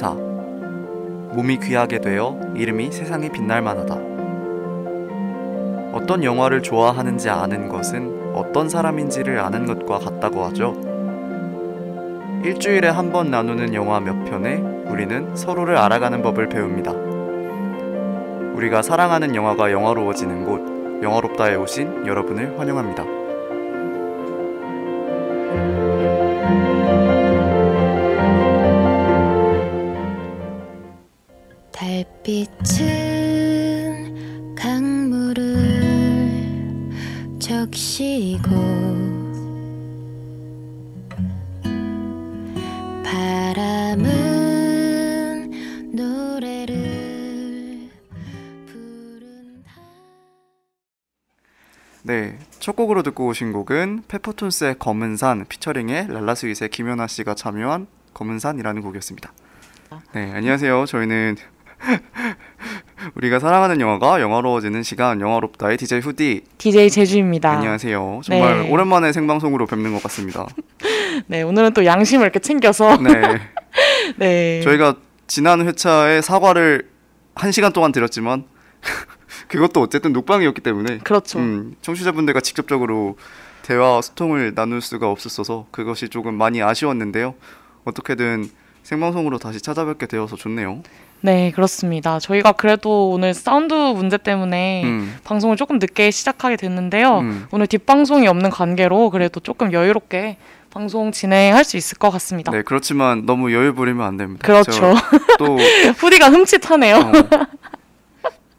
검사. 몸이 귀하게 되어 이름이 세상에 빛날 만하다. 어떤 영화를 좋아하는지 아는 것은 어떤 사람인지를 아는 것과 같다고 하죠. 일주일에 한 번 나누는 영화 몇 편에 우리는 서로를 알아가는 법을 배웁니다. 우리가 사랑하는 영화가 영화로워지는 곳, 영화롭다에 오신 여러분을 환영합니다. 오신 곡은 페퍼톤스의 검은 산 피처링의 랄라스윗의 김연아 씨가 참여한 검은 산이라는 곡이었습니다. 네, 안녕하세요. 저희는 우리가 사랑하는 영화가 영화로워지는 시간 영화롭다의 DJ 후디. DJ 제주입니다. 안녕하세요. 정말 네. 오랜만에 생방송으로 뵙는 것 같습니다. 네, 오늘은 또 양심을 이렇게 챙겨서 네, 네. 저희가 지난 회차에 사과를 한 시간 동안 드렸지만 그것도 어쨌든 녹방이었기 때문에 그렇죠. 음, 청취자분들과 직접적으로 대화 소통을 나눌 수가 없었어서 그것이 조금 많이 아쉬웠는데요. 어떻게든 생방송으로 다시 찾아뵙게 되어서 좋네요. 네, 그렇습니다. 저희가 그래도 오늘 사운드 문제 때문에 음, 방송을 조금 늦게 시작하게 됐는데요. 음. 오늘 뒷방송이 없는 관계로 그래도 조금 여유롭게 방송 진행할 수 있을 것 같습니다. 네, 그렇지만 너무 여유 부리면 안 됩니다. 그렇죠. 저 또, 후디가 흠칫하네요. 어,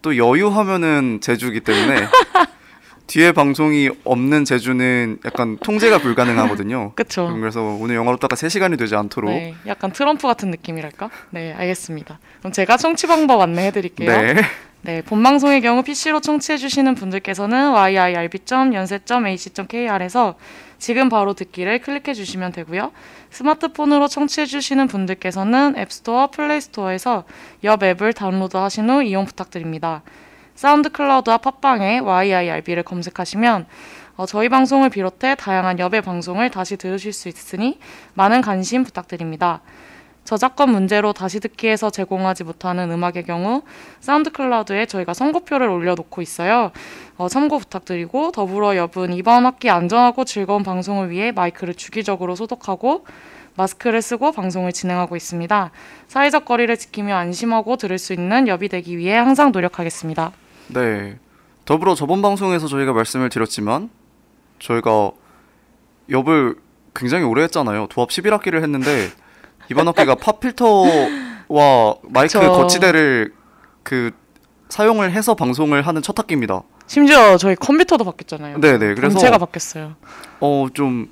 또 여유하면은 제주기 때문에 뒤에 방송이 없는 제주는 약간 통제가 불가능하거든요. 그렇죠. 음, 그래서 오늘 영화롭다가 3시간이 되지 않도록 네, 약간 트럼프 같은 느낌이랄까? 네, 알겠습니다. 그럼 제가 청취 방법 안내해 드릴게요. 네. 네, 본 방송의 경우 PC로 청취해 주시는 분들께서는 yirb.연세.ac.kr에서 지금 바로 듣기를 클릭해 주시면 되고요. 스마트폰으로 청취해 주시는 분들께서는 앱스토어, 플레이스토어에서 YIRB 앱을 다운로드 하신 후 이용 부탁드립니다. 사운드 클라우드와 팟빵에 YIRB를 검색하시면 어, 저희 방송을 비롯해 다양한 YIRB의 방송을 다시 들으실 수 있으니 많은 관심 부탁드립니다. 저작권 문제로 다시 듣기에서 제공하지 못하는 음악의 경우 사운드 클라우드에 저희가 선곡표를 올려놓고 있어요. 어, 참고 부탁드리고 더불어 YIRB은 이번 학기 안전하고 즐거운 방송을 위해 마이크를 주기적으로 소독하고 마스크를 쓰고 방송을 진행하고 있습니다. 사회적 거리를 지키며 안심하고 들을 수 있는 여비 되기 위해 항상 노력하겠습니다. 네. 더불어 저번 방송에서 저희가 말씀을 드렸지만 저희가 엽을 굉장히 오래 했잖아요. 도합 11학기를 했는데 이번 학기가 팝 필터와 마이크 그쵸. 거치대를 그 사용을 해서 방송을 하는 첫 학기입니다. 심지어 저희 컴퓨터도 바뀌었잖아요. 네네. 그래서 본체가 바뀌었어요. 어좀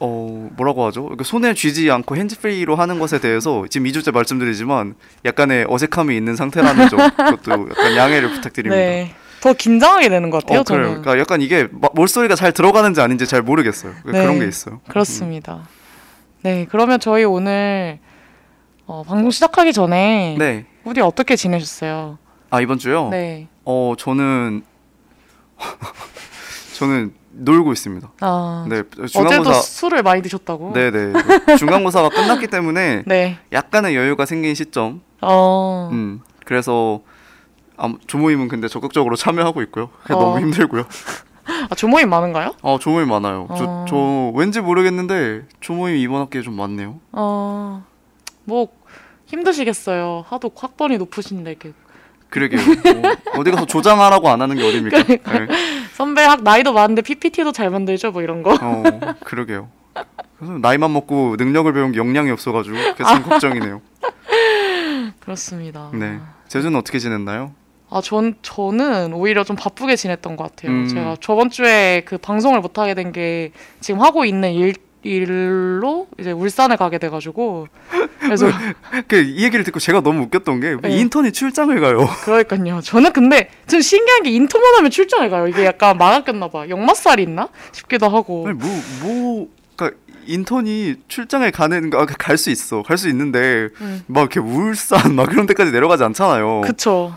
어, 뭐라고 하죠? 그러니까 손에 쥐지 않고 핸즈프리로 하는 것에 대해서 지금 2주째 말씀드리지만 약간의 어색함이 있는 상태라는 점 그것도 약간 양해를 부탁드립니다. 네. 더 긴장하게 되는 것 같아요. 어. 저는. 그러니까 약간 이게 마- 몰소리가 잘 들어가는지 아닌지 잘 모르겠어요. 그- 네. 그런 게 있어요. 그렇습니다. 네, 그러면 저희 오늘 어, 방송 시작하기 전에 음. 네. 우리 어떻게 지내셨어요? 아 이번 주요? 네. 어 저는 저는 놀고 있습니다. 아, 네. 어제도 중간고사 술을 많이 드셨다고? 네네. 네. 중간고사가 끝났기 때문에 네. 약간의 여유가 생긴 시점. 어, 음. 그래서 아, 조모임은 근데 적극적으로 참여하고 있고요. 어. 너무 힘들고요. 아, 조모임 많은가요? 아 조모임 많아요. 어. 저, 저 왠지 모르겠는데 조모임 이번 학기에 좀 많네요. 어, 뭐 힘드시겠어요. 하도 학번이 높으신데 이렇게 그러게요. 뭐, 어디 가서 조장하라고 안 하는 게 어딥니까? 네. 선배 학 나이도 많은데 PPT도 잘 만들죠, 뭐 이런 거. 어, 그러게요. 그래서 나이만 먹고 능력을 배운 게 역량이 없어가지고 참 걱정이네요. 그렇습니다. 네. 제주는 어떻게 지냈나요? 아, 전 저는 오히려 좀 바쁘게 지냈던 것 같아요. 음. 제가 저번 주에 그 방송을 못 하게 된 게 지금 하고 있는 일 일로 이제 울산에 가게 돼가지고 그래서 그 이 얘기를 듣고 제가 너무 웃겼던 게왜 네. 인턴이 출장을 가요. 그러니까요. 저는 근데 좀 신기한 게 인터만 하면 출장을 가요. 이게 약간 망학겼나 봐. 역마살이 있나 싶기도 하고. 아니 뭐 뭐. 그러니까 인턴이 출장을 가는 갈 수 있어 갈 수 있는데 음. 막 이렇게 울산 막 그런 데까지 내려가지 않잖아요. 그쵸.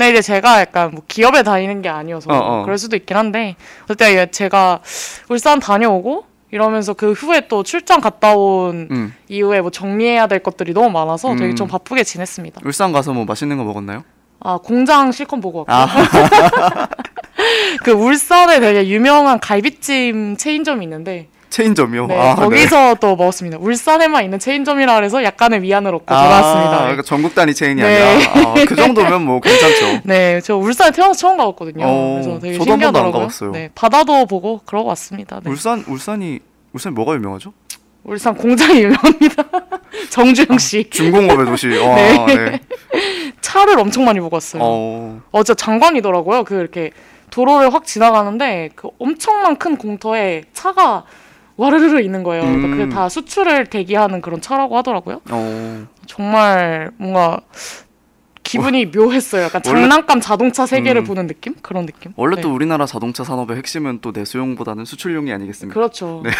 근데 이제 제가 약간 뭐 기업에 다니는 게 아니어서 어, 어. 그럴 수도 있긴 한데 그때 제가 울산 다녀오고 이러면서 그 후에 또 출장 갔다 온 음. 이후에 뭐 정리해야 될 것들이 너무 많아서 되게 음. 좀 바쁘게 지냈습니다. 울산 가서 뭐 맛있는 거 먹었나요? 아 공장 실컷 보고 왔고 아, 그 울산에 되게 유명한 갈비찜 체인점이 있는데 체인점이요. 네, 아, 거기서 또 먹었습니다. 울산에만 있는 체인점이라 그래서 약간의 위안을 얻고 아, 돌아왔습니다. 그러니까 전국 단위 체인이 네. 아니라 아, 그 정도면 뭐 괜찮죠. 네, 저 울산에 태어나서 처음 가봤거든요. 어, 그래서 되게 저도 신기하더라고요. 가봤어요. 네, 바다도 보고 그러고 왔습니다. 네. 울산 울산이 울산 뭐가 유명하죠? 울산 공장이 유명합니다. 정주영 씨 중공업의 도시. 와, 네. 네. 차를 엄청 많이 보고 왔어요. 어, 어, 진짜 장관이더라고요. 그 이렇게 도로를 확 지나가는데 그 엄청난 큰 공터에 차가 와르르르 있는 거예요. 그러니까 음. 그게 다 수출을 대기하는 그런 차라고 하더라고요. 어, 정말 뭔가 기분이 묘했어요. 약간 원래- 장난감 자동차 세계를 음. 보는 느낌? 그런 느낌? 원래 네. 또 우리나라 자동차 산업의 핵심은 또 내수용보다는 수출용이 아니겠습니까? 그렇죠. 네.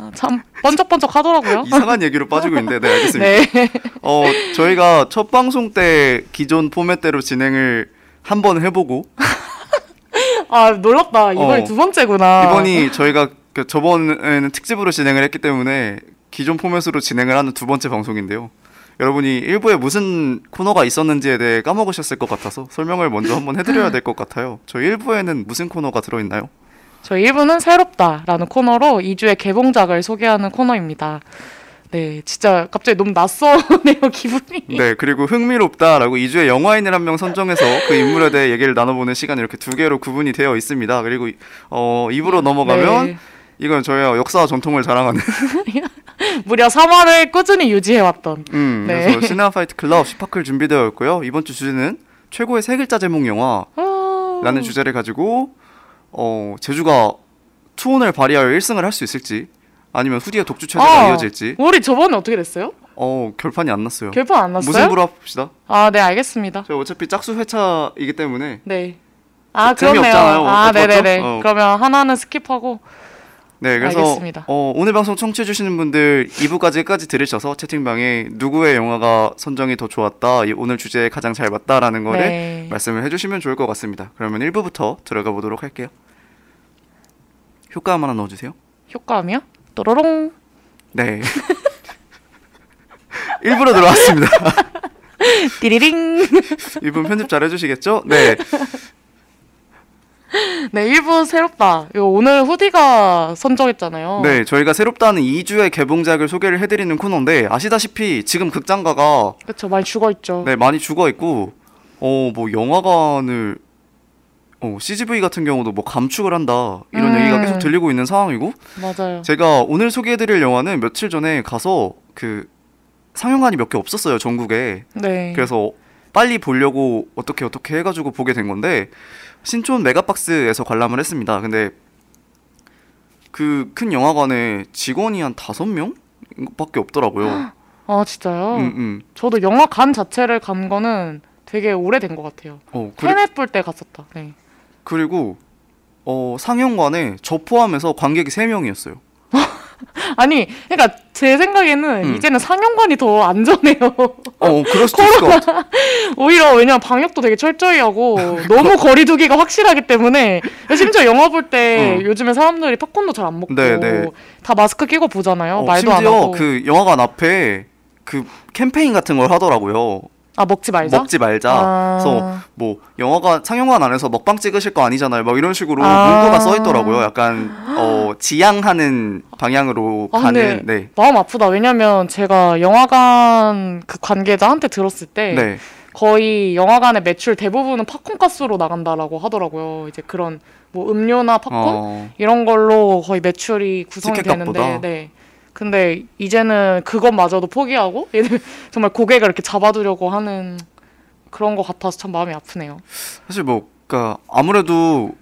아, 참 번쩍번쩍 하더라고요. 이상한 얘기로 빠지고 있는데, 네, 알겠습니다. 네. 어, 저희가 첫 방송 때 기존 포맷대로 진행을 한 번 해보고 아 놀랍다. 이번이 어. 두 번째구나. 이번이 저희가 그 저번에는 특집으로 진행을 했기 때문에 기존 포맷으로 진행을 하는 두 번째 방송인데요. 여러분이 1부에 무슨 코너가 있었는지에 대해 까먹으셨을 것 같아서 설명을 먼저 한번 해드려야 될 것 같아요. 저희 1부에는 무슨 코너가 들어있나요? 저희 1부는 새롭다라는 코너로 2주의 개봉작을 소개하는 코너입니다. 네, 진짜 갑자기 너무 낯서네요, 기분이. 네, 그리고 흥미롭다라고 2주에 영화인을 한 명 선정해서 그 인물에 대해 얘기를 나눠보는 시간 이렇게 두 개로 구분이 되어 있습니다. 그리고 어, 2부로 넘어가면 네. 이건 저희가 역사와 전통을 자랑하는 무려 3화를 꾸준히 유지해왔던. 음, 네. 그래서 시네마 파이트 클럽 시파클 준비되어 있고요. 이번 주 주제는 최고의 세 글자 제목 영화 라는 아... 주제를 가지고 어, 제주가 투혼을 발휘하여 1승을 할 수 있을지 아니면 후디의 독주 체제가 아, 이어질지 우리 저번에 어떻게 됐어요? 어, 결판이 안 났어요. 결판 안 났어요? 무승부로 합시다. 아, 네, 알겠습니다. 저 어차피 짝수 회차이기 때문에 네. 아. 그렇네요. 아? 네네네. 어. 그러면 하나는 skip하고. 네, 그래서 알겠습니다. 어, 오늘 방송 청취해 주시는 분들 2부까지 끝까지 들으셔서 채팅방에 누구의 영화가 선정이 더 좋았다, 이 오늘 주제에 가장 잘 맞다라는 거를 네. 말씀을 해주시면 좋을 것 같습니다. 그러면 1부부터 들어가 보도록 할게요. 효과음 하나 넣어주세요. 효과음이요? 또로롱. 네. 1부로 들어왔습니다. 띠리링. 이분 편집 잘 해주시겠죠? 네. 네, 1부 새롭다. 오늘 후디가 선정했잖아요. 네, 저희가 새롭다는 2주의 개봉작을 소개를 해드리는 코너인데 아시다시피 지금 극장가가 그쵸, 많이 죽어 있죠. 네 많이 죽어 있고 어 뭐 영화관을 어 CGV 같은 경우도 뭐 감축을 한다 이런 음. 얘기가 계속 들리고 있는 상황이고 맞아요. 제가 오늘 소개해드릴 영화는 며칠 전에 가서 그 상영관이 몇 개 없었어요 전국에 네. 그래서 빨리 보려고 어떻게 어떻게 해가지고 보게 된 건데 신촌 메가박스에서 관람을 했습니다. 근데 그 큰 영화관에 직원이 한 다섯 명밖에 없더라고요. 아, 진짜요? 음, 음. 저도 영화 관 자체를 간 거는 되게 오래된 것 같아요. 어, 그리, 테넷 볼 때 갔었다. 네. 그리고 어, 상영관에 저 포함해서 관객이 세 명이었어요. 아니, 그러니까 제 생각에는 음. 이제는 상영관이 더 안전해요. 어, 그럴 수도 있을 것 같아. 오히려 왜냐면 방역도 되게 철저히 하고 너무 거리두기가 확실하기 때문에 심지어 영화 볼때 어. 요즘에 사람들이 팝콘도 잘 안 먹고 네, 네. 다 마스크 끼고 보잖아요. 어, 말도 안 심지어 하고. 그 영화관 앞에 그 캠페인 같은 걸 하더라고요. 아 먹지 말자. 먹지 말자. 아. 그래서 뭐 영화관 상영관 안에서 먹방 찍으실 거 아니잖아요. 막 이런 식으로 아. 문구가 써 있더라고요. 약간 어 지양하는 방향으로 아, 가는 네. 마음 아프다. 왜냐면 제가 영화관 그 관계자한테 들었을 때 네. 거의 영화관의 매출 대부분은 팝콘 가스로 나간다라고 하더라고요. 이제 그런 뭐 음료나 팝콘 어, 이런 걸로 거의 매출이 구성이 티켓값보다? 되는데, 네. 근데 이제는 그것마저도 포기하고 얘들 정말 고객을 이렇게 잡아두려고 하는 그런 것 같아서 참 마음이 아프네요. 사실 뭐 그러니까 아무래도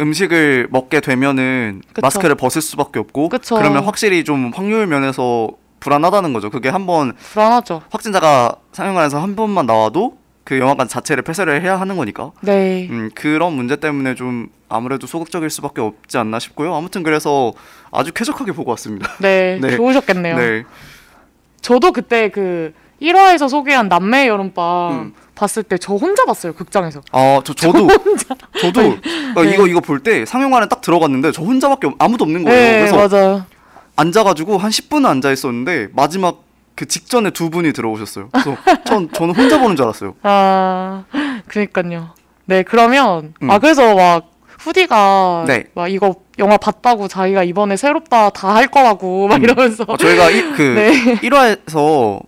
음식을 먹게 되면은 그쵸. 마스크를 벗을 수밖에 없고 그쵸. 그러면 확실히 좀 확률 면에서 불안하다는 거죠. 그게 한번 불안하죠. 확진자가 상영관에서 한 번만 나와도 그 영화관 자체를 폐쇄를 해야 하는 거니까. 네. 음, 그런 문제 때문에 좀 아무래도 소극적일 수밖에 없지 않나 싶고요. 아무튼 그래서 아주 쾌적하게 보고 왔습니다. 네. 네. 좋으셨겠네요. 네. 저도 그때 그 1화에서 소개한 남매 여름밤 음. 봤을 때 저 혼자 봤어요 극장에서. 아, 저 저도 저도 그러니까 네. 이거 이거 볼 때 상영관에 딱 들어갔는데 저 혼자밖에 없- 아무도 없는 거예요. 네 그래서 맞아요. 앉아가지고 한 10분은 앉아 있었는데 마지막 그 직전에 두 분이 들어오셨어요. 그래서 전 저는 혼자 보는 줄 알았어요. 아, 그니까요. 네, 그러면, 음. 아, 그래서 막, 후디가, 네. 막 이거 영화 봤다고 자기가 이번에 새롭다 다 할 거라고, 막 음. 이러면서. 어, 저희가 이, 그 네. 1화에서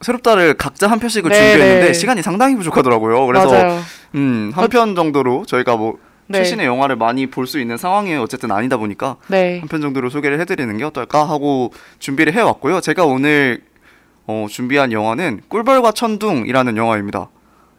새롭다를 각자 한 편씩을 네, 준비했는데 네. 시간이 상당히 부족하더라고요. 그래서. 음, 한 편 정도로 저희가 뭐 네. 최신의 영화를 많이 볼 수 있는 상황이 어쨌든 아니다 보니까 네. 한편 정도로 소개를 해드리는 게 어떨까 하고 준비를 해왔고요. 제가 오늘 어, 준비한 영화는 꿀벌과 천둥이라는 영화입니다.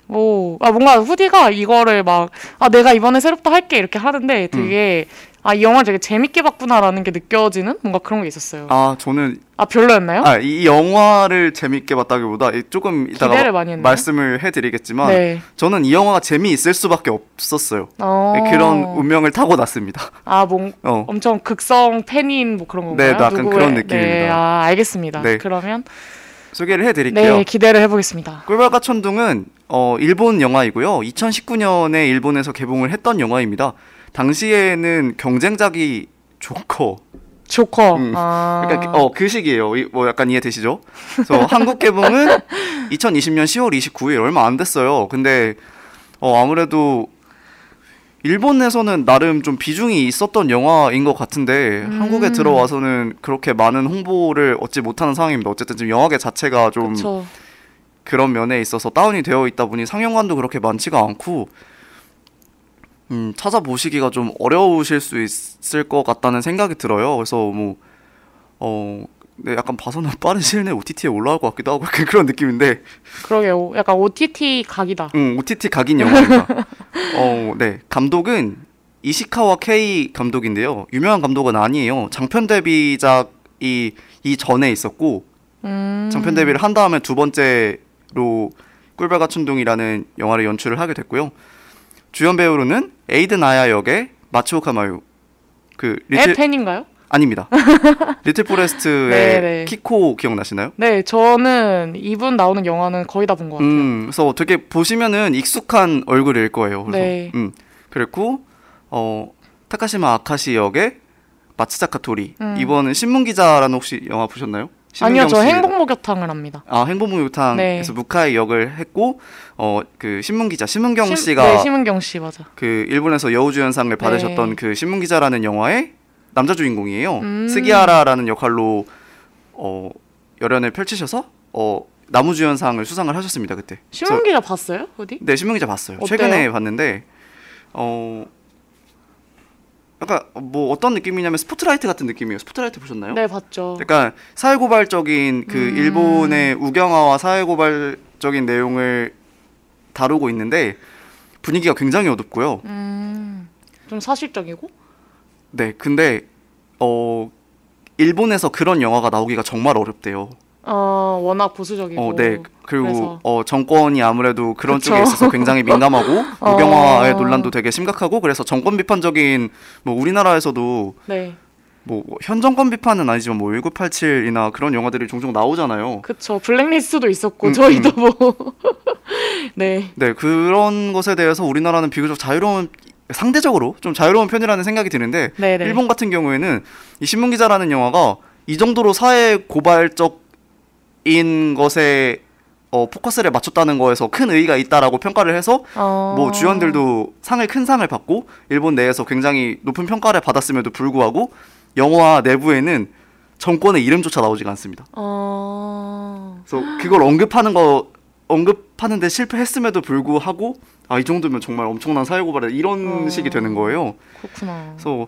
오, 아, 뭔가 후디가 이거를 막, 아, 내가 이번에 새롭다 할게 이렇게 하는데 되게, 아, 이 영화 되게 재밌게 봤구나라는 게 느껴지는 뭔가 그런 게 있었어요. 아, 아 저는 별로였나요? 아, 이 영화를 재밌게 봤다기보다 이- 조금 이따가? 말씀을 해 드리겠지만 네. 저는 이 영화가 재미있을 수밖에 없었어요. 어. 그런 운명을 타고 났습니다. 아, 뭔, 어. 엄청 극성 팬인 뭐 그런 건가요? 네, 약간 누구의- 그런 느낌입니다. 네, 아, 알겠습니다. 네. 그러면, 소개를 해드릴게요. 네, 기대를 해보겠습니다. 꿀벌과 천둥은 어, 일본 영화이고요. 2019년에 일본에서 개봉을 했던 영화입니다. 당시에는 경쟁작이 조커. 조커. 음. 아. 그러니까 어, 그 시기예요. 이- 뭐 약간 이해되시죠? 그래서 한국 개봉은 2020년 10월 29일 얼마 안 됐어요. 근데 어, 아무래도 일본에서는 나름 좀 비중이 있었던 영화인 것 같은데 음. 한국에 들어와서는 그렇게 많은 홍보를 얻지 못하는 상황입니다. 어쨌든 지금 영화계 자체가 좀 그쵸. 그런 면에 있어서 다운이 되어 있다 보니 상영관도 그렇게 많지가 않고 음, 찾아보시기가 좀 어려우실 수 있을 것 같다는 생각이 들어요. 그래서 뭐 어, 네, 약간 봐서는 빠른 시일 내에 OTT에 올라올 것 같기도 하고 약간 그런 느낌인데 그러게요. 약간 OTT 각이다. 음, OTT 각인 영화입니다. 어, 네. 감독은 이시카와 K 감독인데요. 유명한 감독은 아니에요. 장편 데뷔작이 이 전에 있었고 음. 장편 데뷔를 한 다음에 두 번째로 꿀벌과 천둥이라는 영화를 연출을 하게 됐고요. 주연 배우로는 에이덴 아야 역의 마츠오카 마유 그애 리틀 팬인가요? 아닙니다. 리틀 포레스트의 네, 네. 키코 기억나시나요? 네, 저는 이분 나오는 영화는 거의 다 본 것 같아요. 음, 그래서 되게 보시면은 익숙한 얼굴일 거예요. 그래서 네. 음, 그랬고 어 타카시마 아카시 역의 마츠자카 토리 음. 이번은 신문 기자라는 혹시 영화 보셨나요? 아니요, 저 신문경 씨. 행복 목욕탕을 합니다. 아 행복 목욕탕에서 네. 무카이 역을 했고 어 그 신문 기자 신문경 심- 씨가 네, 심은경 씨 맞아. 그 일본에서 여우주연상을 받으셨던 네. 그 신문 기자라는 영화의 남자 주인공이에요. 음. 스기하라라는 역할로 어 열연을 펼치셔서 어 나무주연상을 수상을 하셨습니다 그때. 신문 기자 봤어요? 어디? 네 신문 기자 봤어요. 어때요? 최근에 봤는데 어 약간 뭐 어떤 느낌이냐면 스포트라이트 같은 느낌이에요. 스포트라이트 보셨나요? 네, 봤죠. 약간 사회고발적인 그 음. 일본의 우경화와 사회고발적인 내용을 다루고 있는데 분위기가 굉장히 어둡고요. 음, 좀 사실적이고? 네, 근데 어 일본에서 그런 영화가 나오기가 정말 어렵대요. 어, 워낙 보수적이고. 어, 네. 그리고 그래서. 어 정권이 아무래도 그런 그쵸. 쪽에 있어서 굉장히 민감하고 어. 우경화의 논란도 되게 심각하고 그래서 정권 비판적인 뭐 우리나라에서도 네, 뭐 현 정권 비판은 아니지만 뭐 1987이나 그런 영화들이 종종 나오잖아요. 그쵸. 블랙리스트도 있었고 음, 저희도 뭐. 네, 네, 그런 것에 대해서 우리나라는 비교적 자유로운 상대적으로 좀 자유로운 편이라는 생각이 드는데 네, 네. 일본 같은 경우에는 이 신문 기자라는 영화가 이 정도로 사회 고발적인 것에 어, 포커스를 맞췄다는 거에서 큰 의의가 있다라고 평가를 해서 어... 뭐 주연들도 상을 큰 상을 받고 일본 내에서 굉장히 높은 평가를 받았음에도 불구하고 영화 내부에는 정권의 이름조차 나오지가 않습니다. 어... 그래서 그걸 언급하는 거 언급하는데 실패했음에도 불구하고 아 이 정도면 정말 엄청난 사회고발이다 이런 어. 식이 되는 거예요. 그렇구나. 그래서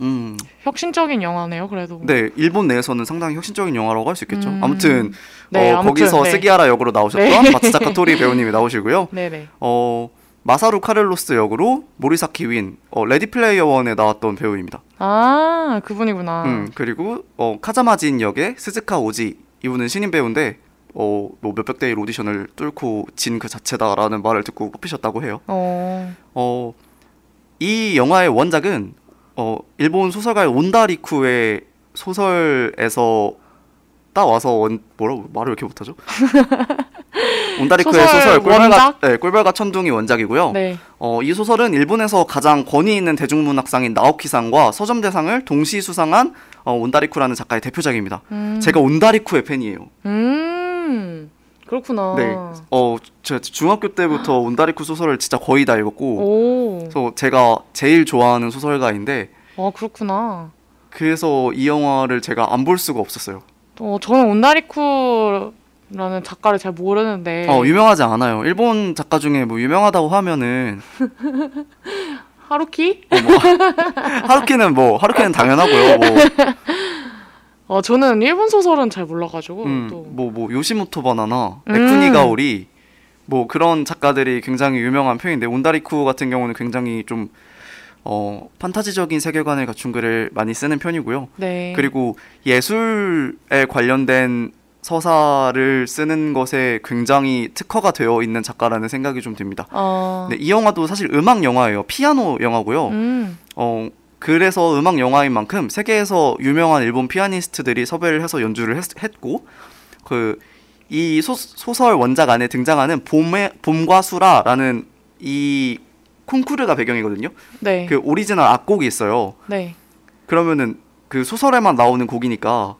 음, 혁신적인 영화네요, 그래도. 네 일본 내에서는 상당히 혁신적인 영화라고 할 수 있겠죠. 음. 아무튼 네, 어, 아무튼, 거기서 네. 스기하라 역으로 나오셨던 네. 마츠자카 토리 배우님이 나오시고요. 네네. 어 마사루 카를로스 역으로 모리사키 윈, 어, 레디 플레이어 원에 나왔던 배우입니다. 아, 그분이구나. 음, 그리고 어, 카자마진 역의 스즈카 오지 이분은 신인 배우인데 어, 뭐 몇백 대일 오디션을 뚫고 진 그 자체다라는 말을 듣고 뽑히셨다고 해요. 어, 어, 이 영화의 원작은 어, 일본 소설가의 온다리쿠의 소설에서 따와서 원, 뭐라고 말을 왜 이렇게 못하죠? 온다리쿠의 소설 소설, 꿀벌과? 네, 꿀벌과 천둥이 원작이고요. 네. 어, 이 소설은 일본에서 가장 권위 있는 대중문학상인 나오키상과 서점대상을 동시 수상한 어, 온다리쿠라는 작가의 대표작입니다. 음. 제가 온다리쿠의 팬이에요. 음. 그렇구나. 네. 어, 제가 중학교 때부터 온다리쿠 소설을 진짜 거의 다 읽었고, 오. 그래서 제가 제일 좋아하는 소설가인데, 아, 그렇구나. 그래서 이 영화를 제가 안 볼 수가 없었어요. 어, 저는 온다리쿠라는 작가를 잘 모르는데 어, 유명하지 않아요. 일본 작가 중에 뭐 유명하다고 하면은 하루키? 어, 뭐, 하루키는 뭐 하루키는 당연하고요. 뭐, 어, 저는 일본 소설은 잘 몰라가지고 음, 또 뭐, 뭐 요시모토 바나나, 음. 에쿠니가오리 뭐 그런 작가들이 굉장히 유명한 편인데 온다리쿠 같은 경우는 굉장히 좀 어, 판타지적인 세계관을 갖춘 글을 많이 쓰는 편이고요. 네. 그리고 예술에 관련된 서사를 쓰는 것에 굉장히 특화가 되어 있는 작가라는 생각이 좀 듭니다. 어, 네, 이 영화도 사실 음악 영화예요. 피아노 영화고요. 음, 어, 그래서 음악 영화인 만큼 세계에서 유명한 일본 피아니스트들이 섭외를 해서 연주를 했, 했고 그 이 소설 원작 안에 등장하는 봄의 봄과 수라라는 이 콩쿠르가 배경이거든요. 네, 그 오리지널 악곡이 있어요. 네, 그러면은 그 소설에만 나오는 곡이니까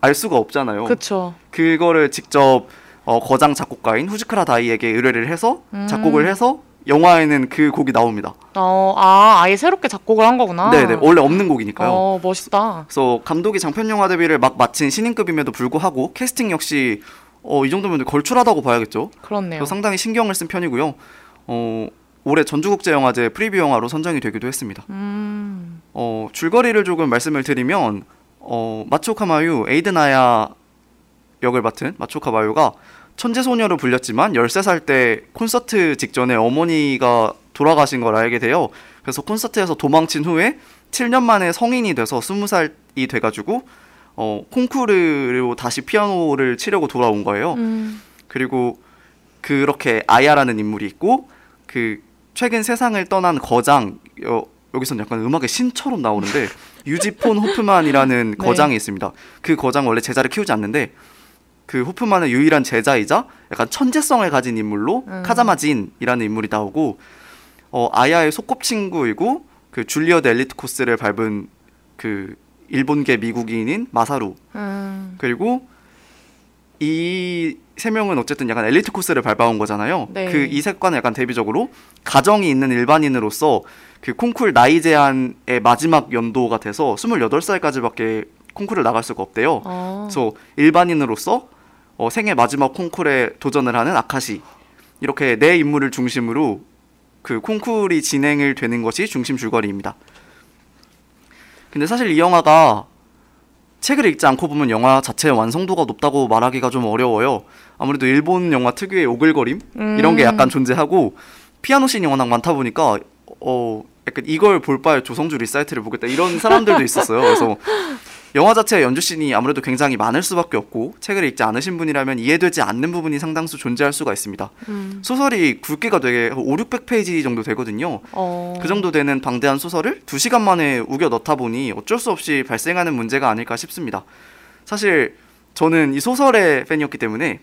알 수가 없잖아요. 그쵸. 그거를 직접 어, 거장 작곡가인 후지쿠라 다이에게 의뢰를 해서 음. 작곡을 해서 영화에는 그 곡이 나옵니다. 어, 아, 아예 새롭게 작곡을 한 거구나. 네 네 원래 없는 곡이니까요. 어, 멋있다. 그래서 감독이 장편 영화 데뷔를 막 마친 신인급임에도 불구하고 캐스팅 역시 어, 이 정도면 걸출하다고 봐야겠죠. 그렇네요. 상당히 신경을 쓴 편이고요. 어, 올해 전주국제영화제 preview 영화로 선정이 되기도 했습니다. 음, 어, 줄거리를 조금 말씀을 드리면 어, 마츠오카 마유 에이덴 아야 역을 맡은 마츠오카 마유가 천재 소녀로 불렸지만 13살 때 콘서트 직전에 어머니가 돌아가신 걸 알게 돼요. 그래서 콘서트에서 도망친 후에 7년 만에 성인이 돼서 20살이 돼가지고 어, 콩쿠르로 다시 피아노를 치려고 돌아온 거예요. 음, 그리고 그렇게 아야라는 인물이 있고 그 최근 세상을 떠난 거장 여, 여기서는 약간 음악의 신처럼 나오는데 유지폰 호프만이라는 네. 거장이 있습니다. 그 거장 원래 제자를 키우지 않는데 그 호프만은 유일한 제자이자 약간 천재성을 가진 인물로 음. 카자마진이라는 인물이 나오고 어, 아야의 소꿉친구이고 그 줄리어드 엘리트 코스를 밟은 그 일본계 미국인인 마사루 음, 그리고 이 세 명은 어쨌든 약간 엘리트 코스를 밟아온 거잖아요. 네. 그 이 셋과는 약간 대비적으로 가정이 있는 일반인으로서 그 콩쿨 나이 제한의 마지막 연도가 돼서 28살까지밖에 콩쿨을 나갈 수가 없대요. 어, 그래서 일반인으로서 어, 생애 마지막 콩쿨에 도전을 하는 아카시 이렇게 네 인물을 중심으로 그 콩쿨이 진행을 되는 것이 중심 줄거리입니다. 근데 사실 이 영화가 책을 읽지 않고 보면 영화 자체의 완성도가 높다고 말하기가 좀 어려워요. 아무래도 일본 영화 특유의 오글거림 음. 이런 게 약간 존재하고 피아노 씬이 워낙 많다 보니까 어 약간 이걸 볼 바에 조성진 리사이틀을 보겠다 이런 사람들도 있었어요. 그래서 영화 자체의 연주 씬이 아무래도 굉장히 많을 수밖에 없고 책을 읽지 않으신 분이라면 이해되지 않는 부분이 상당수 존재할 수가 있습니다. 음,5, 소설이 굵기가 되게 5, 600페이지 정도 되거든요. 어, 그 정도 되는 방대한 소설을 2시간 만에 우겨 넣다 보니 어쩔 수 없이 발생하는 문제가 아닐까 싶습니다. 사실 저는 이 소설의 팬이었기 때문에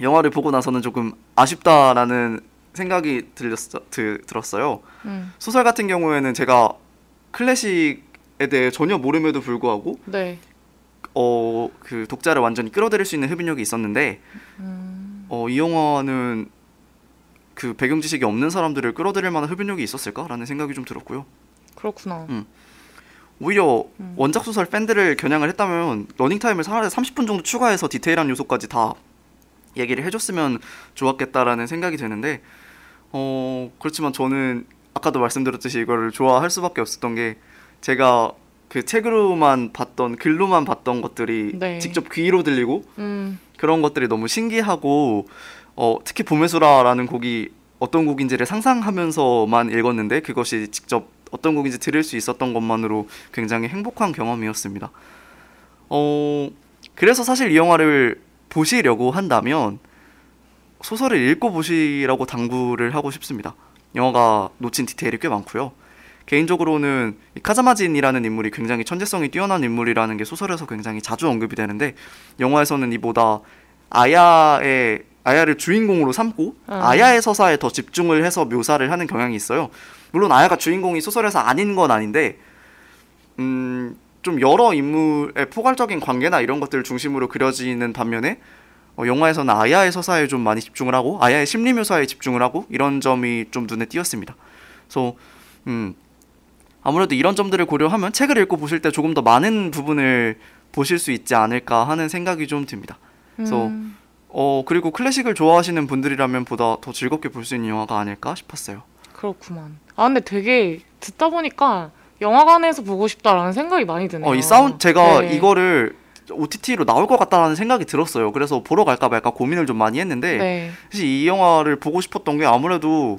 영화를 보고 나서는 조금 아쉽다라는 생각이 들렸어, 드, 들었어요. 음, 소설 같은 경우에는 제가 클래식에 대해 전혀 모름에도 불구하고 네, 어 그 독자를 완전히 끌어들일 수 있는 흡인력이 있었는데 음, 어 이 영화는 그 배경 지식이 없는 사람들을 끌어들일 만한 흡인력이 있었을까라는 생각이 좀 들었고요. 그렇구나. 음. 오히려 음. 원작 소설 팬들을 겨냥을 했다면 러닝 타임을 차라리 30분 정도 추가해서 디테일한 요소까지 다 얘기를 해줬으면 좋았겠다라는 생각이 드는데 어 그렇지만 저는 아까도 말씀드렸듯이 이거를 좋아할 수밖에 없었던 게 제가 그 책으로만 봤던 글로만 봤던 것들이 네. 직접 귀로 들리고 음, 그런 것들이 너무 신기하고 어, 특히 봄의수라라는 곡이 어떤 곡인지를 상상하면서만 읽었는데 그것이 직접 어떤 곡인지 들을 수 있었던 것만으로 굉장히 행복한 경험이었습니다. 어, 그래서 사실 이 영화를 보시려고 한다면 소설을 읽고 보시라고 당부를 하고 싶습니다. 영화가 놓친 디테일이 꽤 많고요. 개인적으로는 이 카자마진이라는 인물이 굉장히 천재성이 뛰어난 인물이라는 게 소설에서 굉장히 자주 언급이 되는데 영화에서는 이보다 아야의 아야를 주인공으로 삼고 아. 아야의 서사에 더 집중을 해서 묘사를 하는 경향이 있어요. 물론 아야가 주인공이 소설에서 아닌 건 아닌데 음 좀 여러 인물의 포괄적인 관계나 이런 것들을 중심으로 그려지는 반면에 어, 영화에서는 아야의 서사에 좀 많이 집중을 하고 아야의 심리 묘사에 집중을 하고 이런 점이 좀 눈에 띄었습니다. 그래서 음, 아무래도 이런 점들을 고려하면 책을 읽고 보실 때 조금 더 많은 부분을 보실 수 있지 않을까 하는 생각이 좀 듭니다. 그래서 음, 어 그리고 클래식을 좋아하시는 분들이라면 보다 더 즐겁게 볼 수 있는 영화가 아닐까 싶었어요. 그렇구만. 아 근데 되게 듣다 보니까 영화관에서 보고 싶다라는 생각이 많이 드네요. 어 이 사운 제가 네. 이거를 OTT로 나올 것 같다라는 생각이 들었어요. 그래서 보러 갈까봐 약간 고민을 좀 많이 했는데 네. 사실 이 영화를 보고 싶었던 게 아무래도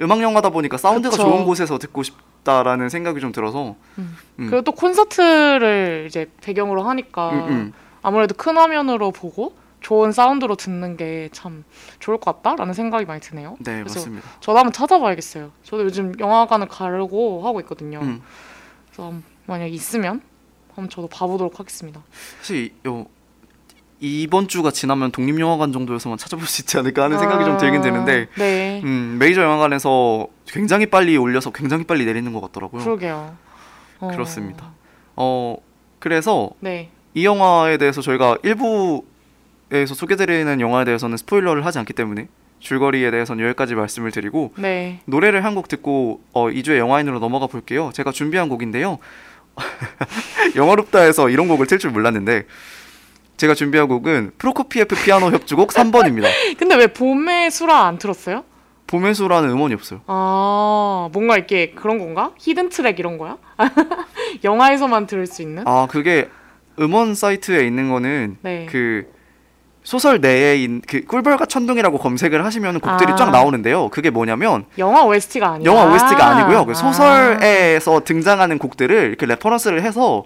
음악 영화다 보니까 사운드가 그쵸. 좋은 곳에서 듣고 싶 다라는 생각이 좀 들어서 음. 그리고 또 콘서트를 이제 배경으로 하니까 음, 음. 아무래도 큰 화면으로 보고 좋은 사운드로 듣는 게 참 좋을 것 같다라는 생각이 많이 드네요. 네 그래서 맞습니다. 저도 한번 찾아봐야겠어요. 저도 요즘 영화관을 가려고 하고 있거든요. 음. 그래서 만약 있으면 한번 저도 봐보도록 하겠습니다. 사실 이- 요 이번 주가 지나면 독립영화관 정도에서만 찾아볼 수 있지 않을까 하는 생각이 좀 들긴 드는데 아, 네, 음, 메이저 영화관에서 굉장히 빨리 올려서 굉장히 빨리 내리는 것 같더라고요. 그러게요. 어, 그렇습니다. 어 그래서 네, 이 영화에 대해서 저희가 일부에서 소개드리는 영화에 대해서는 스포일러를 하지 않기 때문에 줄거리에 대해서는 여기까지 말씀을 드리고 네. 노래를 노래를 한곡 듣고 어, 2주의 영화인으로 넘어가 볼게요. 제가 준비한 곡인데요. 영화롭다에서 이런 곡을 틀 줄 몰랐는데 제가 준비한 곡은 프로코피에프 피아노 협주곡 3번입니다. 근데 왜 봄의 수라 안 틀었어요? 봄의 수라는 음원이 없어요. 아, 뭔가 이렇게 그런 건가? hidden track 이런 거야? 영화에서만 들을 수 있는? 아 그게 음원 사이트에 있는 거는 네. 그 소설 내에 그 꿀벌과 천둥이라고 검색을 하시면 곡들이 아. 쫙 나오는데요. 그게 뭐냐면 영화 OST가 아니라 영화 OST가 아니고요. 그 아. 소설에서 등장하는 곡들을 이렇게 reference를 해서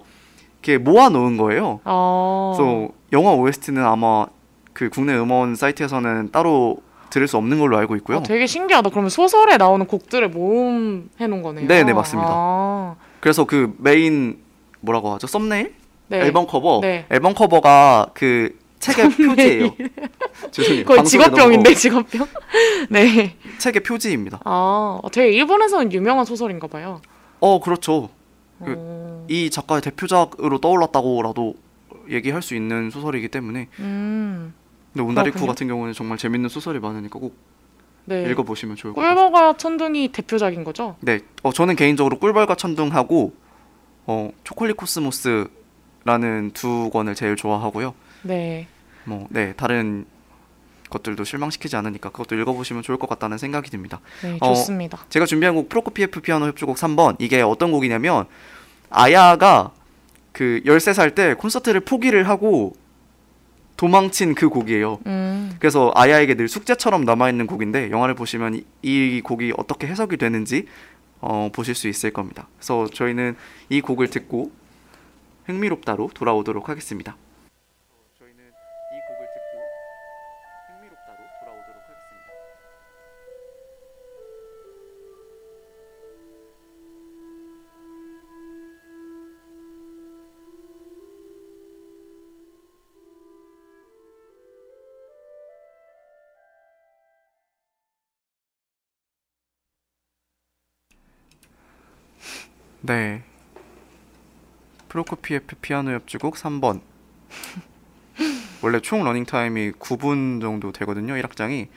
이렇게 모아 놓은 거예요. 어. 그래서 영화 OST는 아마 그 국내 음원 사이트에서는 따로 들을 수 없는 걸로 알고 있고요. 어, 되게 신기하다. 그러면 소설에 나오는 곡들을 모음해 놓은 거네요. 네, 네, 맞습니다. 아, 그래서 그 메인 뭐라고 하죠? 썸네일? 네. 앨범 커버. 네. 앨범 커버가 그 책의 표지예요. 죄송해요. 거의 직업병인데 직업병. 네. 책의 표지입니다. 아, 되게 일본에서는 유명한 소설인가 봐요. 어, 그렇죠. 그- 어, 이 작가의 대표작으로 떠올랐다고라도 얘기할 수 있는 소설이기 때문에 음, 근데 온다리쿠 그렇군요. 같은 경우는 정말 재밌는 소설이 많으니까 꼭 네. 읽어보시면 좋을 것 같아요. 꿀벌과 천둥이 대표작인 거죠? 네, 어, 저는 개인적으로 꿀벌과 천둥하고 어, 초콜릿 코스모스라는 두 권을 제일 좋아하고요. 네. 뭐, 네, 다른 것들도 실망시키지 않으니까 그것도 읽어보시면 좋을 것 같다는 생각이 듭니다. 네, 어, 좋습니다. 제가 준비한 곡 프로코피에프 피아노 협주곡 3번 이게 어떤 곡이냐면 아야가 그 13살 때 콘서트를 포기를 하고 도망친 그 곡이에요. 음, 그래서 아야에게 늘 숙제처럼 남아있는 곡인데 영화를 보시면 이, 이 곡이 어떻게 해석이 되는지 어, 보실 수 있을 겁니다. 그래서 저희는 이 곡을 듣고 흥미롭다로 돌아오도록 하겠습니다. 네. 프로코피에프 피아노 협주곡 3번. 원래 총 러닝 타임이 9분 정도 되거든요, 1악장이.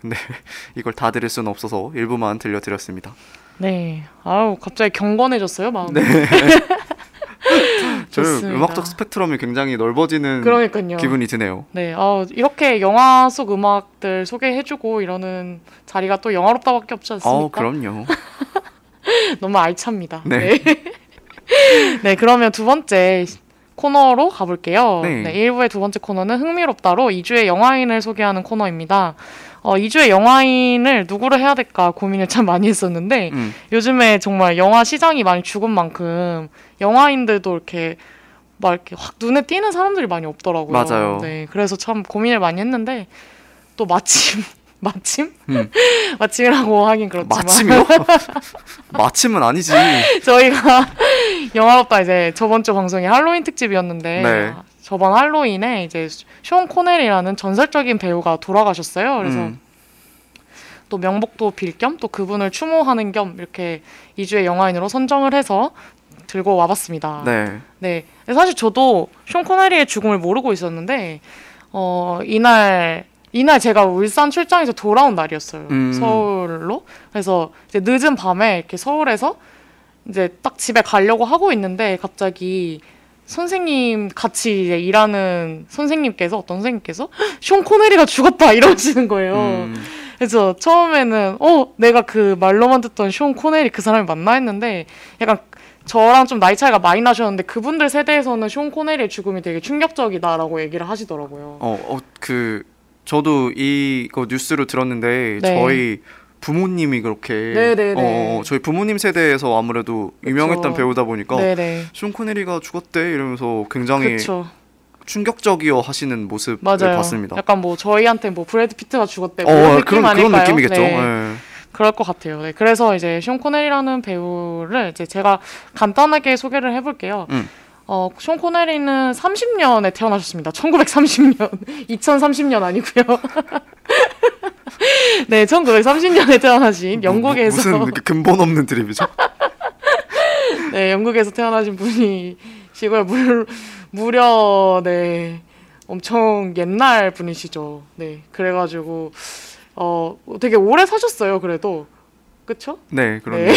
근데 이걸 다 들을 수는 없어서 일부만 들려 드렸습니다. 네. 아우, 갑자기 경건해졌어요, 마음이. 네. 저는 좋습니다. 음악적 스펙트럼이 굉장히 넓어지는 그러니까요. 기분이 드네요. 네, 어, 이렇게 영화 속 음악들 소개해주고 이러는 자리가 또 영화롭다밖에 없지 않습니까? 어, 그럼요. 너무 알찹니다. 네. 네. 네, 그러면 두 번째 코너로 가볼게요. 네. 네. 1부의 두 번째 코너는 흥미롭다로 2주의 영화인을 소개하는 코너입니다. 어, 2주의 영화인을 누구를 해야 될까 고민을 참 많이 했었는데 음, 요즘에 정말 영화 시장이 많이 죽은 만큼 영화인들도 이렇게 막 이렇게 확 눈에 띄는 사람들이 많이 없더라고요. 맞아요. 네, 그래서 참 고민을 많이 했는데 또 마침 마침 음. 마침이라고 하긴 그렇지만 마침이요? 마침은 아니지. 저희가 영화롭다 이제 저번 주 방송이 할로윈 특집이었는데 네. 저번 할로윈에 이제 쇼 코넬이라는 전설적인 배우가 돌아가셨어요. 그래서 음, 또 명복도 빌 겸 또 그분을 추모하는 겸 이렇게 2주의 영화인으로 선정을 해서 들고 와봤습니다. 네. 네. 사실 저도 쇼 코네리의 죽음을 모르고 있었는데 어 이날 이날 제가 울산 출장에서 돌아온 날이었어요. 음. 서울로. 그래서 이제 늦은 밤에 이렇게 서울에서 이제 딱 집에 가려고 하고 있는데 갑자기 선생님 같이 이제 일하는 선생님께서 어떤 선생님께서 쇼 코네리가 죽었다 이러시는 거예요. 음, 그래서 처음에는 어 내가 그 말로만 듣던 쇼 코네리 그 사람이 맞나 했는데 약간 저랑 좀 나이 차이가 많이 나셨는데 그분들 세대에서는 쇼 코네리의 죽음이 되게 충격적이다라고 얘기를 하시더라고요. 어, 어, 그 저도 이거 뉴스로 들었는데 네. 저희 부모님이 그렇게 네네네. 어, 저희 부모님 세대에서 아무래도 유명했던 그쵸. 배우다 보니까 네네. 쇼 코네리가 죽었대 이러면서 굉장히 그렇죠. 충격적이어 하시는 모습을 맞아요. 봤습니다. 약간 뭐 저희한테 뭐 브래드 피트가 죽었대 뭐 어, 이런 느낌 그런 아닐까요? 그런 느낌이겠죠. 네. 네. 그럴 것 같아요. 네, 그래서 이제 쇼 코넬이라는 배우를 이제 제가 간단하게 소개를 해볼게요. 음. 어, 쇼 코넬이는 30년에 태어나셨습니다. 1930년, 2030년 아니고요. 네, 1930년에 태어나신 영국에서 무슨 이렇게 근본 없는 드립이죠? 네, 영국에서 태어나신 분이시고요. 물, 무려 네 엄청 옛날 분이시죠. 네, 그래 가지고 어 되게 오래 사셨어요. 그래도 그쵸? 네, 그런. 네.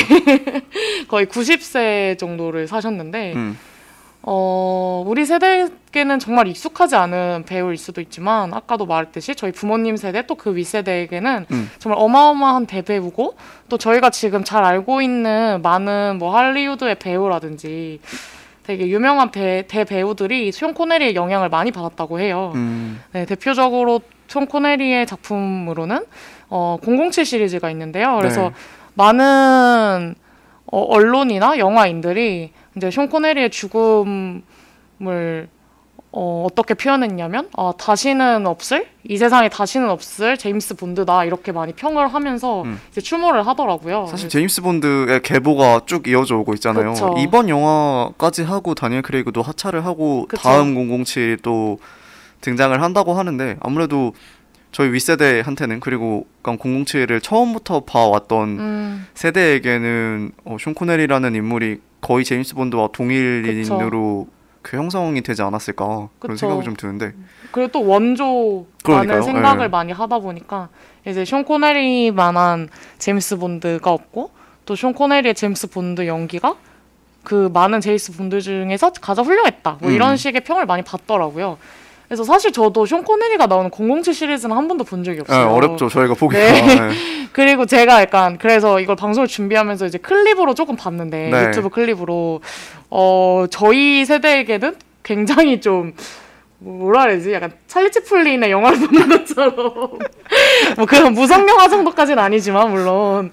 거의 90세 정도를 사셨는데 음, 어 우리 세대에게는 정말 익숙하지 않은 배우일 수도 있지만 아까도 말했듯이 저희 부모님 세대 또 그 윗세대에게는 음. 정말 어마어마한 대배우고 또 저희가 지금 잘 알고 있는 많은 뭐 할리우드의 배우라든지 되게 유명한 배, 대배우들이 쇼 코네리의 영향을 많이 받았다고 해요. 음, 네, 대표적으로 쇼 코네리의 작품으로는 어, 007 시리즈가 있는데요. 그래서 네. 많은 어, 언론이나 영화인들이 이제 쇼 코네리의 죽음을 어, 어떻게 표현했냐면 아, 다시는 없을 이 세상에 다시는 없을 제임스 본드다 이렇게 많이 평을 하면서 음. 이제 추모를 하더라고요. 사실 제임스 본드의 계보가 쭉 이어져 오고 있잖아요. 그쵸. 이번 영화까지 하고 다니엘 크레이그도 하차를 하고 그쵸. 다음 007또 등장을 한다고 하는데 아무래도 저희 윗세대한테는 그리고 007을 처음부터 봐왔던 음, 세대에게는 어, 숀 코네리라는 인물이 거의 제임스 본드와 동일인으로 그 형성이 되지 않았을까 그런 그쵸. 생각이 좀 드는데 그리고 또 원조라는. 생각을 네. 많이 하다 보니까 이제 숀 코네리만한 제임스 본드가 없고 또 숀 코네리의 제임스 본드 연기가 그 많은 제임스 본드 중에서 가장 훌륭했다. 뭐 이런 음. 식의 평을 많이 받더라고요. 그래서 사실 저도 숀 코네리가 나오는 007 시리즈는 한 번도 본 적이 예, 없어요. 어렵죠 저희가 보기가 네. 예. 그리고 제가 약간 그래서 이걸 방송을 준비하면서 이제 클립으로 조금 봤는데 네. 유튜브 클립으로 어 저희 세대에게는 굉장히 좀 뭐라 그러지? 약간 찰리 채플린의 영화를 보는 것처럼 뭐 그런 무성 영화 정도까지는 아니지만 물론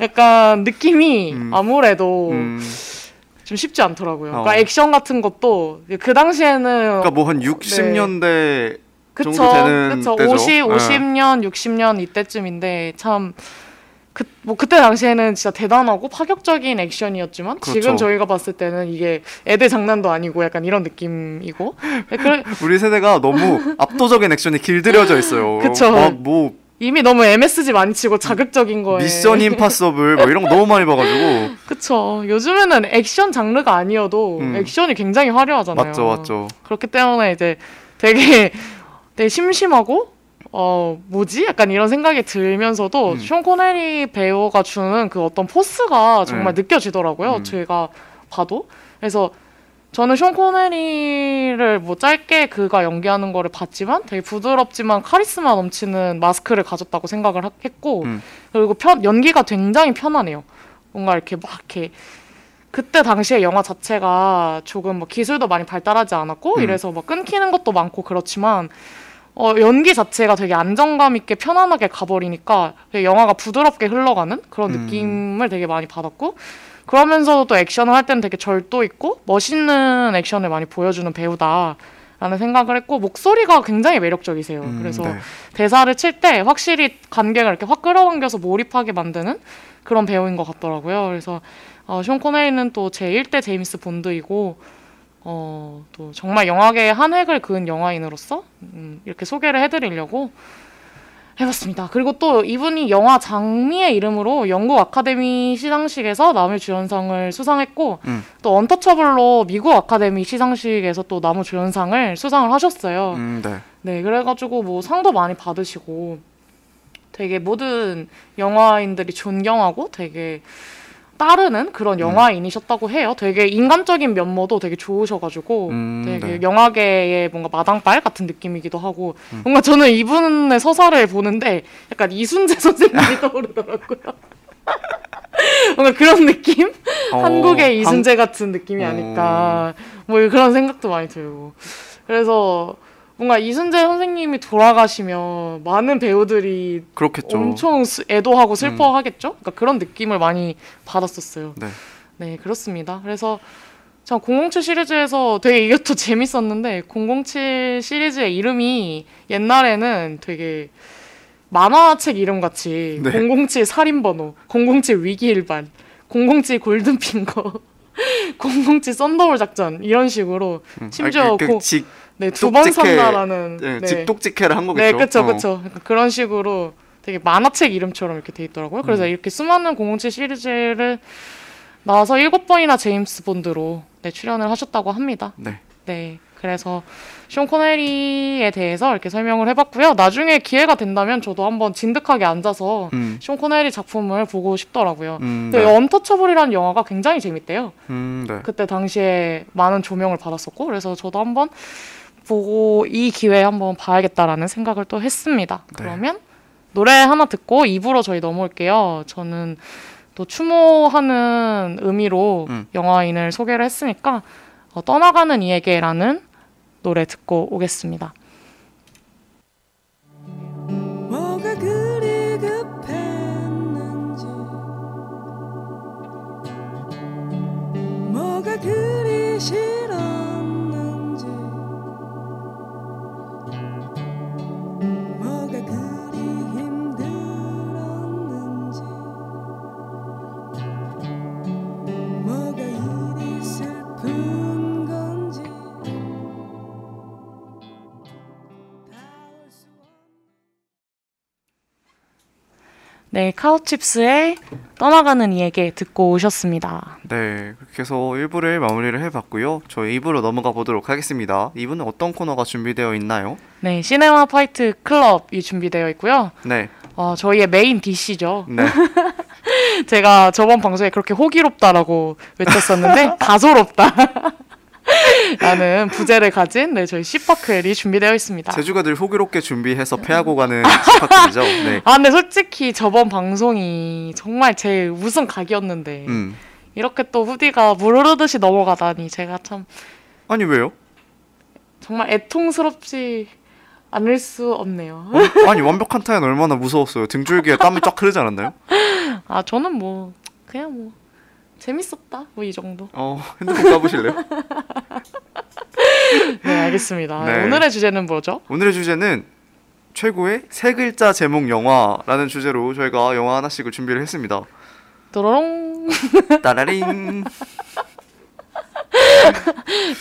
약간 느낌이 음. 아무래도 음, 좀 쉽지 않더라고요. 어. 그러니까 액션 같은 것도 그 당시에는 그러니까 뭐 한 60년대 그쵸, 정도 되는 그쵸. 때죠. 50, 예. 50년, 60년 이때쯤인데 참 그, 뭐 그때 당시에는 진짜 대단하고 파격적인 액션이었지만 그렇죠. 지금 저희가 봤을 때는 이게 애들 장난도 아니고 약간 이런 느낌이고 네, 그래, 우리 세대가 너무 압도적인 액션이 길들여져 있어요. 그쵸. 막뭐 이미 너무 MSG 많이 치고 자극적인 거에 미션 임파서블 뭐 이런 거 너무 많이 봐가지고 그쵸 요즘에는 액션 장르가 아니어도 음. 액션이 굉장히 화려하잖아요 맞죠 맞죠. 그렇기 때문에 이제 되게 되게 심심하고 어 뭐지 약간 이런 생각이 들면서도 음. 쇼 코네리 배우가 주는 그 어떤 포스가 정말 네. 느껴지더라고요 음. 제가 봐도 그래서 저는 쇼 코네리를 뭐 짧게 그가 연기하는 거를 봤지만 되게 부드럽지만 카리스마 넘치는 마스크를 가졌다고 생각을 하- 했고 음. 그리고 편 연기가 굉장히 편하네요 뭔가 이렇게 막 이렇게 그때 당시에 영화 자체가 조금 뭐 기술도 많이 발달하지 않았고 음. 이래서 막 끊기는 것도 많고 그렇지만 어, 연기 자체가 되게 안정감 있게 편안하게 가버리니까 되게 영화가 부드럽게 흘러가는 그런 음. 느낌을 되게 많이 받았고 그러면서도 또 액션을 할 때는 되게 절도 있고 멋있는 액션을 많이 보여주는 배우다 라는 생각을 했고 목소리가 굉장히 매력적이세요. 음, 그래서 네. 대사를 칠 때 확실히 관객을 이렇게 확 끌어당겨서 몰입하게 만드는 그런 배우인 것 같더라고요. 그래서 어, 쇼 코네리는 또 제 1대 제임스 본드이고 어, 또 정말 영화계의 한 획을 그은 영화인으로서 음, 이렇게 소개를 해드리려고 해봤습니다. 그리고 또 이분이 영화 장미의 이름으로 영국 아카데미 시상식에서 남우 주연상을 수상했고 음. 또 언터처블로 미국 아카데미 시상식에서 또 남우 주연상을 수상을 하셨어요. 음, 네. 네, 그래가지고 뭐 상도 많이 받으시고 되게 모든 영화인들이 존경하고 되게 따르는 그런 영화인이셨다고 해요. 되게 인간적인 면모도 되게 좋으셔가지고 음, 되게 네. 영화계의 뭔가 마당발 같은 느낌이기도 하고 뭔가 저는 이분의 서사를 보는데 약간 이순재 선생님이 떠오르더라고요. 뭔가 그런 느낌? 어, 한국의 한- 이순재 같은 느낌이 어. 아닐까 뭐 그런 생각도 많이 들고 그래서 뭔가 이순재 선생님이 돌아가시면 많은 배우들이 그렇겠죠. 엄청 스- 애도하고 슬퍼하겠죠? 그러니까 그런 느낌을 많이 받았었어요. 네. 네, 그렇습니다. 그래서 전007 시리즈에서 되게 이것도 재밌었는데 007 시리즈의 이름이 옛날에는 되게 만화책 이름 같이 네. 007 살인 번호, 007 위기 일반, 007 골든 핑거, 007 썬더볼 작전 이런 식으로 음, 심지어 아, 그, 그 고- 직, 네, 두 번. 산다라는 네, 네. 직독직해를 한 거겠죠. 네, 그렇죠, 어. 그렇죠. 그런 식으로 되게 만화책 이름처럼 이렇게 돼 있더라고요. 그래서 음. 이렇게 수많은 007 시리즈를 나와서 일곱 번이나 제임스 본드로 네, 출연을 하셨다고 합니다. 네. 네, 그래서 쇼 코네리에 대해서 이렇게 설명을 해봤고요. 나중에 기회가 된다면 저도 한번 진득하게 앉아서 음. 쇼 코네리 작품을 보고 싶더라고요. 음, 그 네. 언터처블이라는 영화가 굉장히 재밌대요. 음, 네. 그때 당시에 많은 조명을 받았었고 그래서 저도 한번 보고 이 기회에 한번 봐야겠다라는 생각을 또 했습니다. 네. 그러면 노래 하나 듣고 2부로 저희 넘어올게요. 저는 또 추모하는 의미로 음. 영화인을 소개를 했으니까 어, 떠나가는 이에게라는 노래 듣고 오겠습니다. 뭐가 그리 급했는지 뭐가 그리 싫 네, 카우칩스의 떠나가는 이에게 듣고 오셨습니다. 네, 해서 1부를 마무리를 해봤고요. 저희 2부로 넘어가 보도록 하겠습니다. 2부는 어떤 코너가 준비되어 있나요? 네, 시네마 파이트 클럽이 준비되어 있고요. 네, 어, 저희의 메인 dish죠. 네, 제가 저번 방송에 그렇게 호기롭다라고 외쳤었는데 가소롭다. 라는 부제를 가진 네, 저희 시파클이 준비되어 있습니다. 제주가 늘 호기롭게 준비해서 패하고 가는 스파클이죠. 네, 아, 근데 솔직히 저번 방송이 정말 제 우승 각이었는데 음, 이렇게 또 후디가 물 흐르듯이 넘어가다니 제가 참 아니 왜요? 정말 애통스럽지 않을 수 없네요. 어? 아니 완벽한 타연 얼마나 무서웠어요. 등줄기에 땀이 쫙 흐르지 않았나요? 아, 저는 뭐 그냥 뭐 재밌었다 뭐 이 정도. 어, 핸드폰 까보실래요? 네, 알겠습니다. 네. 오늘의 주제는 뭐죠? 오늘의 주제는 최고의 세 글자 제목 영화라는 주제로 저희가 영화 하나씩을 준비를 했습니다. 도로롱. 따라링.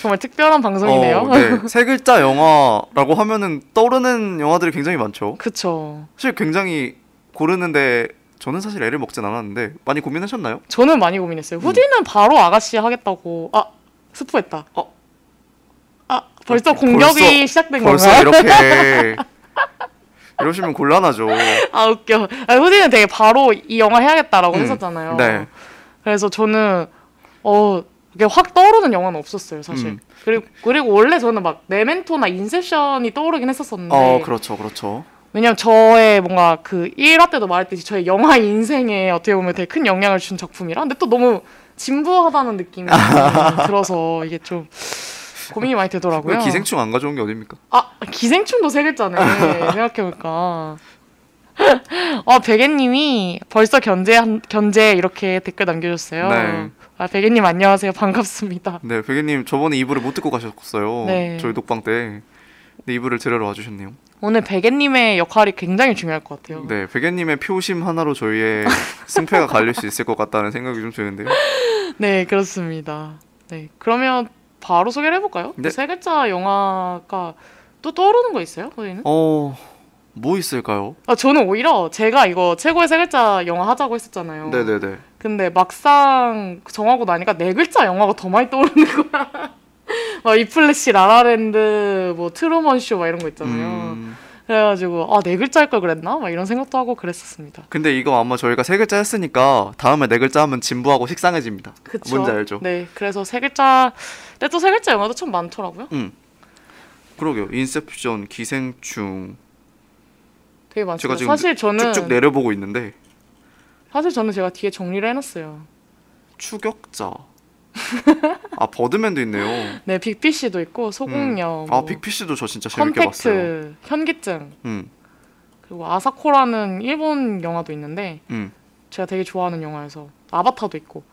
정말 특별한 방송이네요. 어, 네. 세 글자 영화라고 하면은 떠오르는 영화들이 굉장히 많죠. 그쵸. 사실 굉장히 고르는데 저는 사실 애를 먹진 않았는데 많이 고민하셨나요? 저는 많이 고민했어요. 후디는 바로 아가씨 하겠다고. 아 스포했다. 어. 아 벌써 벌써- 공격이 시작된 벌써 건가요? 이렇게 이러시면 곤란하죠. 아 웃겨. 아, 후디는 되게 바로 이 영화 해야겠다라고 음, 했었잖아요. 네. 그래서 저는 어 이게 확 떠오르는 영화는 없었어요, 사실. 음. 그리고 그리고 원래 저는 막 메멘토나 인셉션이 떠오르긴 했었었는데. 어, 그렇죠, 그렇죠. 왜냐면 저의 뭔가 그 1화 때도 말했듯이 저의 영화 인생에 어떻게 보면 되게 큰 영향을 준 작품이라 근데 또 너무 진부하다는 느낌이 들어서 이게 좀 고민이 많이 되더라고요. 왜 기생충 안 가져온 게 어딥니까? 아 기생충도 세 글자네 생각해볼까. 아 베개님이 벌써 견제 견제 이렇게 댓글 남겨줬어요. 네. 아 베개님 안녕하세요 반갑습니다. 네, 베개님 저번에 2부를 못 듣고 가셨어요. 네. 저희 녹방 때. 근데 2부를 들으러 와주셨네요. 오늘 베개님의 역할이 굉장히 중요할 것 같아요. 네, 베개님의 표심 하나로 저희의 승패가 갈릴 수 있을 것 같다는 생각이 좀 드는데요. 네, 그렇습니다. 네, 그러면 바로 소개를 해볼까요? 네. 세 글자 영화가 또 떠오르는 거 있어요? 저희는? 어, 뭐 있을까요? 아, 저는 오히려 제가 이거 최고의 세 글자 영화 하자고 했었잖아요. 네네네. 근데 막상 정하고 나니까 네 글자 영화가 더 많이 떠오르는 거야. 막 위플래시, 라라랜드, 뭐 트루먼 쇼 막 이런 거 있잖아요. 음, 그래가지고 아 네 글자일 걸 그랬나? 막 이런 생각도 하고 그랬었습니다. 근데 이거 아마 저희가 세 글자 했으니까 다음에 네 글자 하면 진부하고 식상해집니다. 그쵸? 뭔지 알죠? 네, 그래서 세 글자. 근데 또 세 글자 영화도 참 많더라고요. 음. 그러게요. 인셉션, 기생충 되게 많죠. 제가 지금 사실 저는 쭉쭉 내려보고 있는데 사실 저는 제가 뒤에 정리를 해놨어요. 추격자. 아 버드맨도 있네요. 네, 빅피쉬도 있고 소공녀, 아뭐 빅피쉬도 저 진짜 재밌게 봤어요. 컨택트, 현기증 음, 그리고 아사코라는 일본 영화도 있는데 음. 제가 되게 좋아하는 영화여서 아바타도 있고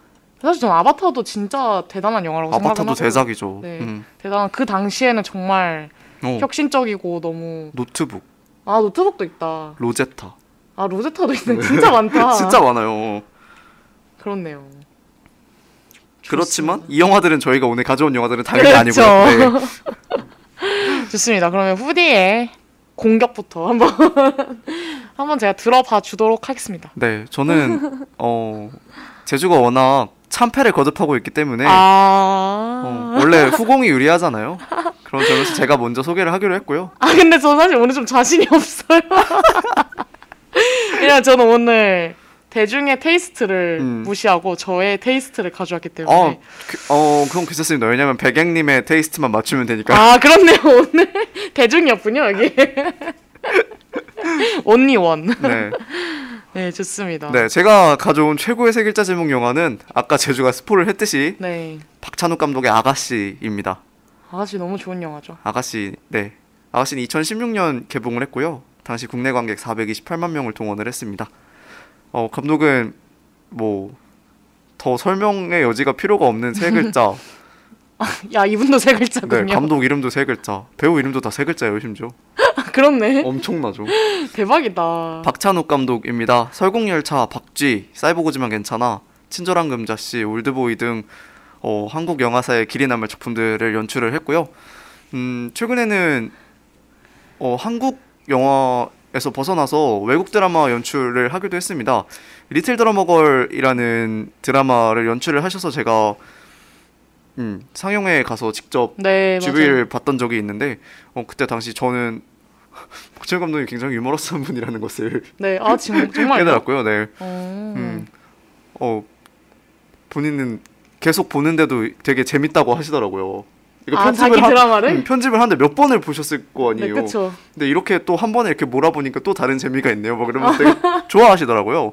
사실 저는 아바타도 진짜 대단한 영화라고 아바타도 생각하고 대작이죠. 네. 음. 대단한 그 당시에는 정말 어, 혁신적이고 너무 노트북, 아 노트북도 있다 로제타. 아 로제타도 있네 진짜 많다 진짜 많아요. 그렇네요 그렇지만 이 영화들은 저희가 오늘 가져온 영화들은 당연히 그렇죠. 아니고요. 네. 좋습니다 그러면 후디의 공격부터 한번 한번 제가 들어봐 주도록 하겠습니다 네, 저는 어 제주가 워낙 참패를 거듭하고 있기 때문에 아... 어, 원래 후공이 유리하잖아요. 그런 점에서 제가 먼저 소개를 하기로 했고요. 아 근데 저 사실 오늘 좀 자신이 없어요. 그냥 저는 오늘 대중의 테이스트를 음. 무시하고 저의 테이스트를 가져왔기 때문에 어, 그, 어 그럼 괜찮습니다. 왜냐면 백행님의 테이스트만 맞추면 되니까. 아 그렇네요 오늘 대중이었군요 여기 온리 원. 네, 네 좋습니다. 네, 제가 가져온 최고의 세 글자 제목 영화는 아까 제주가 스포를 했듯이 네. 박찬욱 감독의 아가씨입니다. 아가씨 너무 좋은 영화죠. 아가씨, 네, 아가씨는 2016년 개봉을 했고요. 당시 국내 관객 428만 명을 동원을 했습니다. 어, 감독은 뭐 더 설명의 여지가 필요가 없는 세 글자. 야 이분도 세 네, 글자군요. 감독 이름도 세 글자. 배우 이름도 다 세 글자예요, 심지어. 그렇네. 엄청나죠. 대박이다. 박찬욱 감독입니다. 설국열차, 박쥐, 사이보그지만 괜찮아, 친절한 금자씨, 올드보이 등 어, 한국 영화사의 길이 남을 작품들을 연출을 했고요. 음, 최근에는 어, 한국 영화 에서 벗어나서 외국 드라마 연출을 하기도 했습니다. 리틀 드라머걸이라는 드라마를 연출을 하셔서 제가 음, 상영회에 가서 직접 네 맞아요. 주비를 봤던 적이 있는데 어, 그때 당시 저는 박찬욱 감독이 굉장히 유머러스한 분이라는 것을 네, 아 지금 정말. 깨달았고요. 네. 어... 음. 어 본인은 계속 보는데도 되게 재밌다고 하시더라고요. 이거 아 자기 한- 드라마를? 음, 편집을 하는데 몇 번을 보셨을 거 네, 아니에요. 그렇죠. 근데 이렇게 또 한 번에 이렇게 몰아보니까 또 다른 재미가 있네요. 막 그러면 되게 좋아하시더라고요.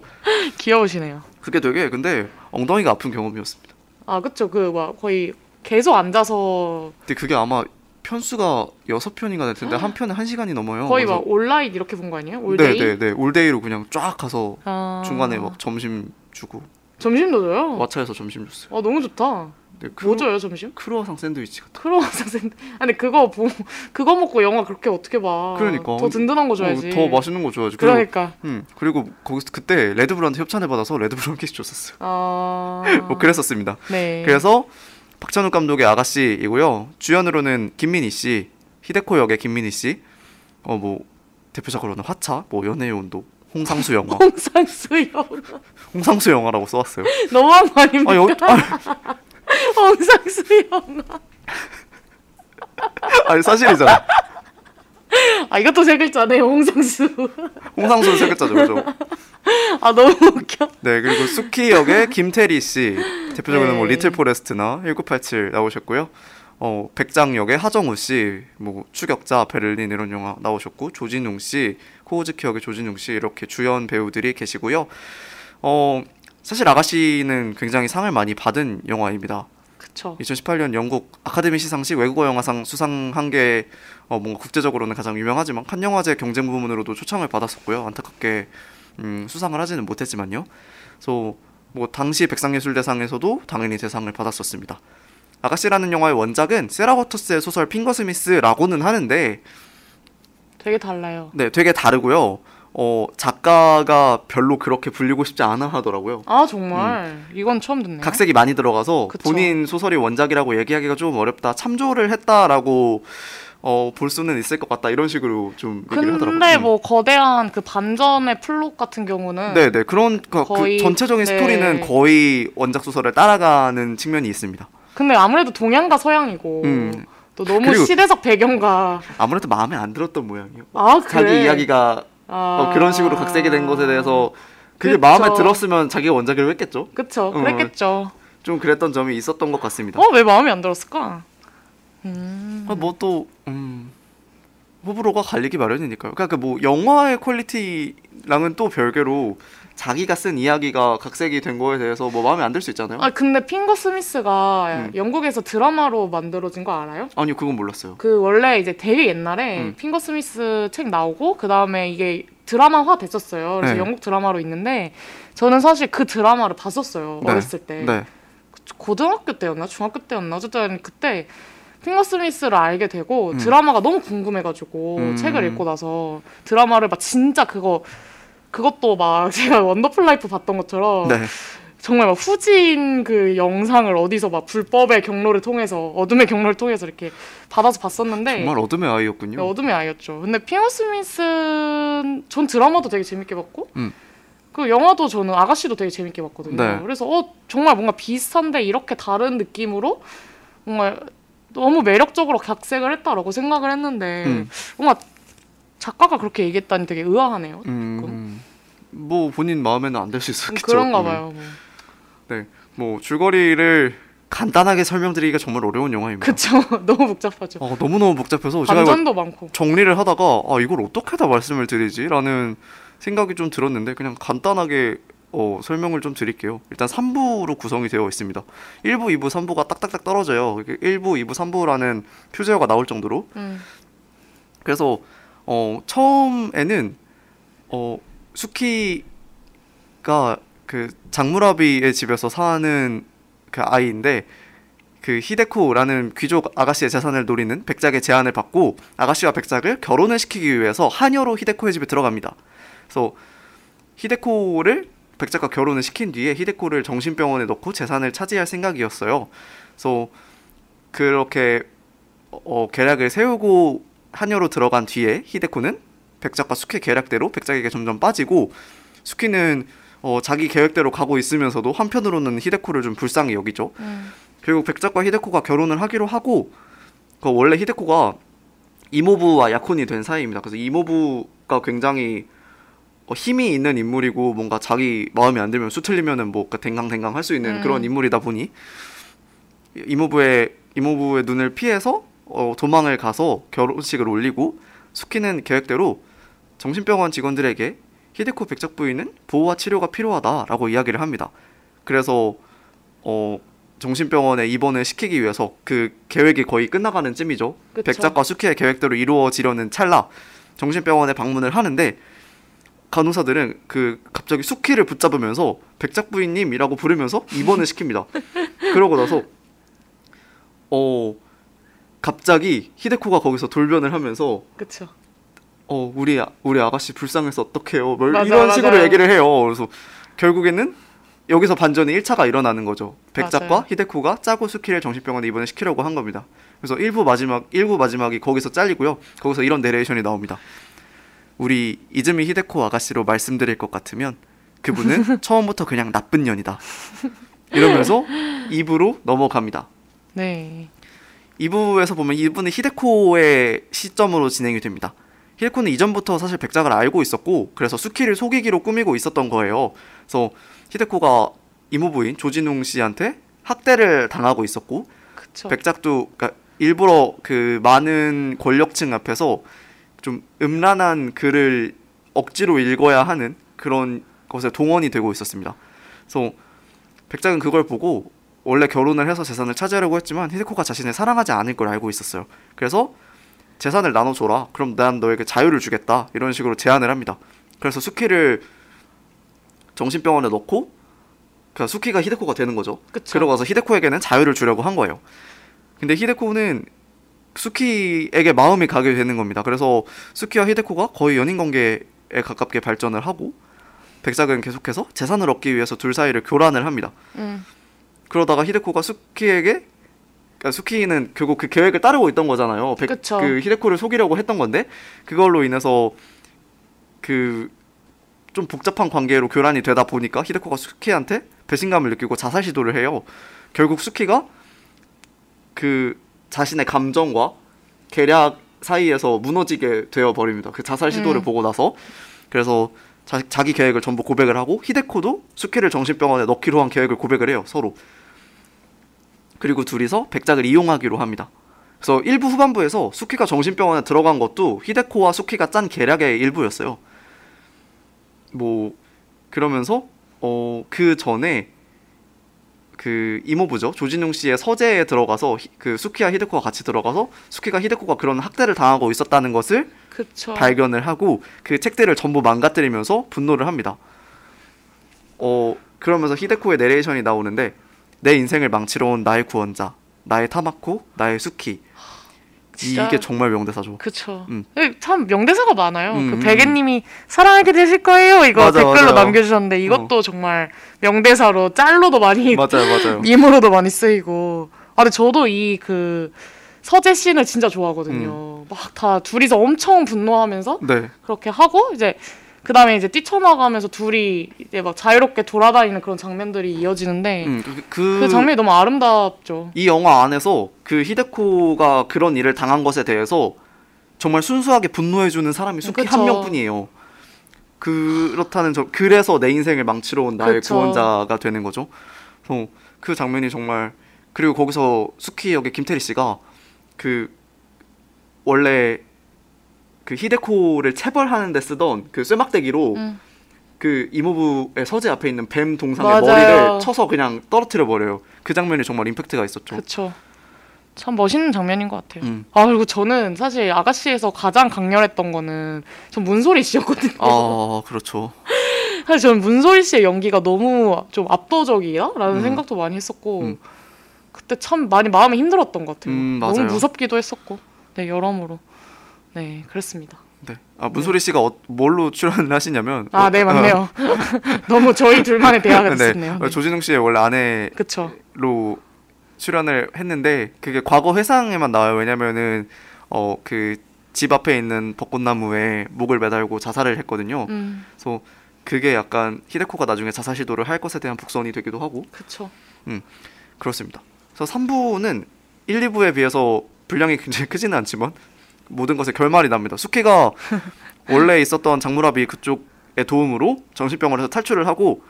귀여우시네요. 그게 되게 근데 엉덩이가 아픈 경험이었습니다. 아 그쵸 그 막 거의 계속 앉아서 근데 그게 아마 편수가 여섯 편인가 될 텐데 한 편에 한 시간이 넘어요. 거의 막 온라인 이렇게 본 거 아니에요? all day? 네 네 네 all day로 그냥 쫙 가서 아... 중간에 막 점심 주고 점심도 줘요? 왓챠에서 점심 줬어요. 아 너무 좋다. 네, 뭐 줘요 점심? 크루아상 샌드위치 같은. 크로와상 샌드. 아니 그거 보 그거 먹고 영화 그렇게 어떻게 봐? 그러니까. 더 든든한 거 줘야지. 어, 더 맛있는 거 줘야지. 그리고, 그러니까. 음 그리고 거기서 그때 레드불한테 협찬을 받아서 레드불 한 개씩 줬었어요. 아. 뭐 그랬었습니다. 네. 그래서 박찬욱 감독의 아가씨이고요. 주연으로는 김민희 씨, 히데코 역의 김민희 씨. 어 뭐 대표적으로는 화차, 뭐 연애의 온도, 홍상수 영화, 홍상수 영화 홍상수 영화라고 써왔어요. 너무한 거 아닙니까? 아 여기 아, 홍상수 영화. 아니 사실이잖아. 아 이것도 세 글자네요 홍상수. 홍상수 세 글자죠, 그죠? 아 너무 웃겨. 네 그리고 숙희 역의 김태리 씨 대표적으로 뭐 네. 리틀 포레스트나 1987 나오셨고요. 어 백작 역의 하정우 씨, 뭐 추격자 베를린 이런 영화 나오셨고 조진웅 씨, 코우즈키 역의 조진웅 씨 이렇게 주연 배우들이 계시고요. 어 사실 아가씨는 굉장히 상을 많이 받은 영화입니다. 그쵸. 2018년 영국 아카데미 시상식 외국어 영화상 수상한 게 어, 뭔가 국제적으로는 가장 유명하지만 칸 영화제 경쟁 부문으로도 초청을 받았었고요. 안타깝게 음, 수상을 하지는 못했지만요. 그래서 뭐 당시 백상예술대상에서도 당연히 대상을 받았었습니다. 아가씨라는 영화의 원작은 세라 워터스의 소설 핑거 스미스라고는 하는데 되게 달라요. 네, 되게 다르고요. 어, 작가가 별로 그렇게 불리고 싶지 않아 하더라고요. 아 정말 이건 처음 듣네요. 각색이 많이 들어가서 그쵸. 본인 소설이 원작이라고 얘기하기가 좀 어렵다. 참조를 했다라고 어, 볼 수는 있을 것 같다 이런 식으로 좀 얘기를 하더라고요. 근데 음. 뭐 거대한 그 반전의 플롯 같은 경우는 네, 네. 그런 그, 그 거의- 전체적인 네. 스토리는 거의 원작 소설을 따라가는 측면이 있습니다. 근데 아무래도 동양과 서양이고 음. 또 너무 시대적 배경과 아무래도 마음에 안 들었던 모양이에요. 아 자기 그래 이야기가 아. 어, 그런 식으로 각색이 된 것에 대해서 그게 그쵸. 마음에 들었으면 자기가 원작을 했겠죠. 그쵸 어. 그랬겠죠 좀 그랬던 점이 있었던 것 같습니다. 어 왜 마음에 안 들었을까 음. 뭐또 음, 호불호가 갈리기 마련이니까요. 그러니까 그뭐 영화의 퀄리티랑은 또 별개로 자기가 쓴 이야기가 각색이 된 거에 대해서 뭐 마음에 안 들 수 있잖아요. 아 근데 핑거 스미스가 음. 영국에서 드라마로 만들어진 거 알아요? 아니요, 그건 몰랐어요. 그 원래 이제 되게 옛날에 음. 핑거 스미스 책 나오고 그 다음에 이게 드라마화 됐었어요. 그래서 네. 영국 드라마로 있는데 저는 사실 그 드라마를 봤었어요 네. 어렸을 때. 네. 고등학교 때였나 중학교 때였나 어쨌든 그때 핑거 스미스를 알게 되고 음. 드라마가 너무 궁금해가지고 음. 책을 읽고 나서 드라마를 막 진짜 그거 그것도 막 제가 원더풀 라이프 봤던 것처럼 네. 정말 막 후진 그 영상을 어디서 막 불법의 경로를 통해서 어둠의 경로를 통해서 이렇게 받아서 봤었는데 정말 어둠의 아이였군요. 네, 어둠의 아이였죠. 근데 핑거 스미스는 전 드라마도 되게 재밌게 봤고 음. 그 영화도 저는 아가씨도 되게 재밌게 봤거든요. 네. 그래서 어 정말 뭔가 비슷한데 이렇게 다른 느낌으로 뭔가 너무 매력적으로 각색을 했다라고 생각을 했는데 음. 뭔가 작가가 그렇게 얘기했다니 되게 의아하네요. 음, 뭐 본인 마음에는 안 될 수 있었겠죠. 그런가 음. 봐요. 뭐. 뭐 줄거리를 간단하게 설명드리기가 정말 어려운 영화입니다. 그쵸. 너무 복잡하죠. 어, 너무너무 복잡해서 반전도 많고. 정리를 하다가 아 이걸 어떻게 다 말씀을 드리지라는 생각이 좀 들었는데 그냥 간단하게 어, 설명을 좀 드릴게요. 일단 3부로 구성이 되어 있습니다. 1부, 2부, 3부가 딱딱딱 떨어져요. 이게 1부, 2부, 3부라는 표제어가 나올 정도로. 음. 그래서 어, 처음에는 어, 수키가 그 장무라비의 집에서 사는 그 아이인데 그 히데코라는 귀족 아가씨의 재산을 노리는 백작의 제안을 받고 아가씨와 백작을 결혼을 시키기 위해서 하녀로 히데코의 집에 들어갑니다. 그래서 히데코를 백작과 결혼을 시킨 뒤에 히데코를 정신병원에 넣고 재산을 차지할 생각이었어요. 그래서 그렇게 어, 계략을 세우고 하녀로 들어간 뒤에 히데코는 백작과 수키 계략대로 백작에게 점점 빠지고 수키는 어, 자기 계획대로 가고 있으면서도 한편으로는 히데코를 좀 불쌍히 여기죠. 음. 결국 백작과 히데코가 결혼을 하기로 하고 그 원래 히데코가 이모부와 약혼이 된 사이입니다. 그래서 이모부가 굉장히 어, 힘이 있는 인물이고 뭔가 자기 마음에 안 들면 수틀리면은 뭐 댕강댕강 할 수 있는 음. 그런 인물이다 보니 이모부의 이모부의 눈을 피해서 어, 도망을 가서 결혼식을 올리고 수키는 계획대로 정신병원 직원들에게 히데코 백작 부인은 보호와 치료가 필요하다라고 이야기를 합니다. 그래서 어 정신병원에 입원을 시키기 위해서 그 계획이 거의 끝나가는 쯤이죠. 그쵸. 백작과 수키의 계획대로 이루어지려는 찰나 정신병원에 방문을 하는데 간호사들은 그 갑자기 수키를 붙잡으면서 백작 부인님이라고 부르면서 입원을 시킵니다. 그러고 나서 어 갑자기 히데코가 거기서 돌변을 하면서 그쵸. 어 우리 아- 우리 아가씨 불쌍해서 어떡해요 뭘 맞아, 이런 식으로. 얘기를 해요 그래서 결국에는 여기서 반전이 1차가 일어나는 거죠 백작과 맞아요. 히데코가 짜고 수키를 정신병원에 입원을 시키려고 한 겁니다 그래서 1부 마지막 1부 마지막이 거기서 잘리고요 거기서 이런 내레이션이 나옵니다 우리 이즈미 히데코 아가씨로 말씀드릴 것 같으면 그분은 처음부터 그냥 나쁜 년이다 이러면서 2부로 넘어갑니다 네. 2부에서 보면 이분은 히데코의 시점으로 진행이 됩니다. 히데코는 이전부터 사실 백작을 알고 있었고 그래서 수키를 속이기로 꾸미고 있었던 거예요. 그래서 히데코가 이모부인 조진웅 씨한테 학대를 당하고 있었고 그쵸. 백작도 그러니까 일부러 그 많은 권력층 앞에서 좀 음란한 글을 억지로 읽어야 하는 그런 것에 동원이 되고 있었습니다. 그래서 백작은 그걸 보고 원래 결혼을 해서 재산을 차지하려고 했지만 히데코가 자신을 사랑하지 않을 걸 알고 있었어요. 그래서 재산을 나눠줘라. 그럼 난 너에게 자유를 주겠다. 이런 식으로 제안을 합니다. 그래서 수키를 정신병원에 넣고 그 수키가 히데코가 되는 거죠. 그쵸. 그러고 와서 히데코에게는 자유를 주려고 한 거예요. 근데 히데코는 수키에게 마음이 가게 되는 겁니다. 그래서 수키와 히데코가 거의 연인 관계에 가깝게 발전을 하고 백작은 계속해서 재산을 얻기 위해서 둘 사이를 교란을 합니다. 음. 그러다가 히데코가 수키에게 그러니까 수키는 결국 그 계획을 따르고 있던 거잖아요. 백- 그쵸. 그 히데코를 속이려고 했던 건데 그걸로 인해서 그 좀 복잡한 관계로 교란이 되다 보니까 히데코가 수키한테 배신감을 느끼고 자살 시도를 해요. 결국 수키가 그 자신의 감정과 계략 사이에서 무너지게 되어 버립니다. 그 자살 시도를 음. 보고 나서 그래서 자, 자기 계획을 전부 고백을 하고 히데코도 수키를 정신병원에 넣기로 한 계획을 고백을 해요. 서로. 그리고 둘이서 백작을 이용하기로 합니다. 그래서 일부 후반부에서 수키가 정신병원에 들어간 것도 히데코와 수키가 짠 계략의 일부였어요. 뭐 그러면서 어 그 전에 그 이모부죠 조진웅 씨의 서재에 들어가서 히- 그 수키와 히데코가 같이 들어가서 수키가 히데코가 그런 학대를 당하고 있었다는 것을 그쵸. 발견을 하고 그 책들을 전부 망가뜨리면서 분노를 합니다. 어 그러면서 히데코의 내레이션이 나오는데 내 인생을 망치러 온 나의 구원자, 나의 타마코, 나의 수키. 진짜- 이게 정말 명대사죠. 그쵸. 음. 예, 참 명대사가 많아요. 음, 그 음, 베개님이 사랑하게 되실 거예요. 이거 맞아, 댓글로 맞아요. 남겨주셨는데 이것도 정말 명대사로 짤로도 많이 맞아요, 맞아요. 밈으로도 많이 쓰이고. 아 근데 저도 이 그 서재 씬을 진짜 좋아하거든요. 막다 둘이서 엄청 분노하면서 네, 그렇게 하고 이제 그 다음에 이제 뛰쳐나가면서 둘이 이제 막 자유롭게 돌아다니는 그런 장면들이 이어지는데 음, 그, 그, 그 장면이 너무 아름답죠. 이 영화 안에서 그 히데코가 그런 일을 당한 것에 대해서 정말 순수하게 분노해주는 사람이 그쵸. 한 명뿐이에요. 그렇다는 저 그래서 내 인생을 망치러 온 나의 그쵸. 구원자가 되는 거죠. 그래서 그 장면이 정말 그리고 거기서 수키 역의 김태리 씨가 그 원래 그 히데코를 체벌하는 데 쓰던 그 쇠막대기로 음. 그 이모부의 서재 앞에 있는 뱀 동상의 맞아요. 머리를 쳐서 그냥 떨어뜨려 버려요. 그 장면이 정말 임팩트가 있었죠. 그쵸. 참 멋있는 장면인 것 같아요. 음. 아 그리고 저는 사실 아가씨에서 가장 강렬했던 거는 전 문소리 씨였거든요. 아 그렇죠. 사실 저는 문소리 씨의 연기가 너무 좀 압도적이야라는 음. 생각도 많이 했었고 음. 그때 참 많이 마음이 힘들었던 것 같아요. 음, 너무. 무섭기도 했었고 네 여러모로 네 그랬습니다. 네. 아 문소리 씨가 어, 뭘로 출연을 하시냐면 아 네 맞네요. 너무 저희 둘만의 대화가 네. 됐었네요. 네. 조진웅 씨의 원래 아내로 그쵸. 출연을 했는데 그게 과거 회상에만 나와요. 왜냐면은 어 그 집 앞에 있는 벚꽃나무에 목을 매달고 자살을 했거든요. 음 그래서 그게 약간 히데코가 나중에 자살 시도를 할 것에 대한 복선이 되기도 하고 그쵸. 그렇습니다. 그래서 3부는 1, 2부에 비해서 분량이 굉장히 크지는 않지만 모든 것에 결말이 납니다. 수키가 원래 있었던 장무라비 그쪽의 도움으로 정신병원에서 탈출을 하고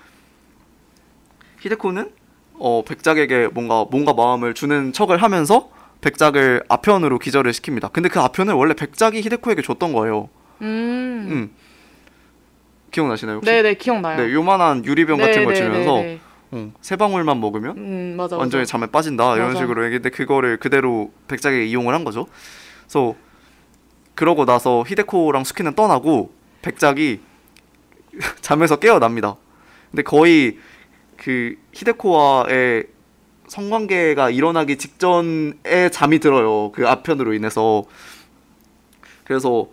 히데코는 어, 백작에게 뭔가 뭔가 마음을 주는 척을 하면서 백작을 아편으로 기절을 시킵니다. 근데 그 아편을 원래 백작이 히데코에게 줬던 거예요. 음. 음. 기억나시나요? 혹시? 네네 기억나요. 네, 요만한 유리병 같은 걸 주면서 네, 네. 어, 세 방울만 먹으면 음 맞아. 완전히 맞아. 잠에 빠진다 이런 맞아. 식으로 얘기했는데 그거를 그대로 백작에게 이용을 한 거죠. 그래서 그러고 나서 히데코랑 수키는 떠나고 백작이 잠에서 깨어납니다. 근데 거의 그 히데코와의 성관계가 일어나기 직전에 잠이 들어요. 그 아편으로 인해서 그래서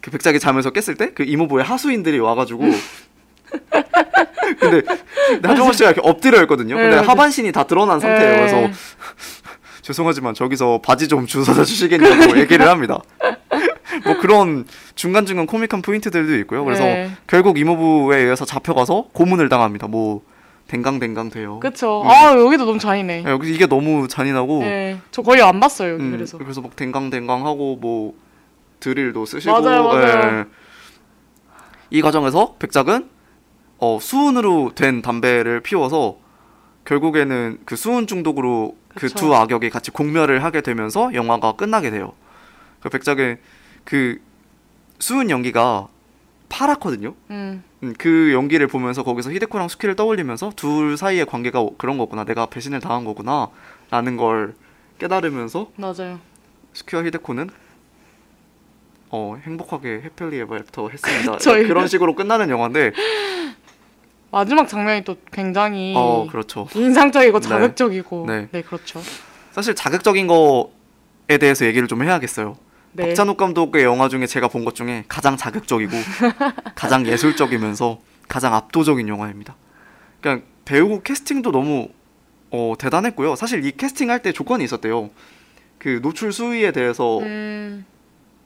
그 백작이 잠에서 깼을 때 그 이모부의 하수인들이 와가지고 근데 하정우 씨가 이렇게 엎드려 있거든요. 근데 네, 네. 하반신이 다 드러난 상태예요. 네. 그래서 죄송하지만 저기서 바지 좀 주워다 주시겠냐고 얘기를 합니다. 뭐 그런 중간중간 코믹한 포인트들도 있고요. 그래서 네. 결국 이모부에 의해서 잡혀가서 고문을 당합니다. 뭐 댕강댕강 돼요. 그쵸. 음. 아 여기도 너무 잔인해. 네, 여기 이게 너무 잔인하고 네. 저 거의 안 봤어요 여기 음, 그래서. 그래서 막 댕강댕강 하고 뭐 드릴도 쓰시고 맞아요, 맞아요. 예. 이 과정에서 백작은 어, 수은으로 된 담배를 피워서 결국에는 그 수은 중독으로 그. 두 악역이 같이 공멸을 하게 되면서 영화가 끝나게 돼요. 그 백작의 그 수은 연기가 파랗거든요. 음. 음, 그 연기를 보면서 거기서 히데코랑 숙희를 떠올리면서 둘 사이의 관계가 그런 거구나. 내가 배신을 당한 거구나. 라는 걸 깨달으면서 맞아요. 숙희와 히데코는 어 행복하게 happily ever after 했습니다. 그런 식으로 끝나는 영화인데 마지막 장면이 또 굉장히 어 그렇죠. 인상적이고 네. 자극적이고 네. 네, 그렇죠. 사실 자극적인 거에 대해서 얘기를 좀 해야겠어요. 네. 박찬욱 감독의 영화 중에 제가 본 것 중에 가장 자극적이고 가장 예술적이면서 가장 압도적인 영화입니다. 그냥 배우 캐스팅도 너무 어, 대단했고요. 사실 이 캐스팅 할 때 조건이 있었대요. 그 노출 수위에 대해서 음,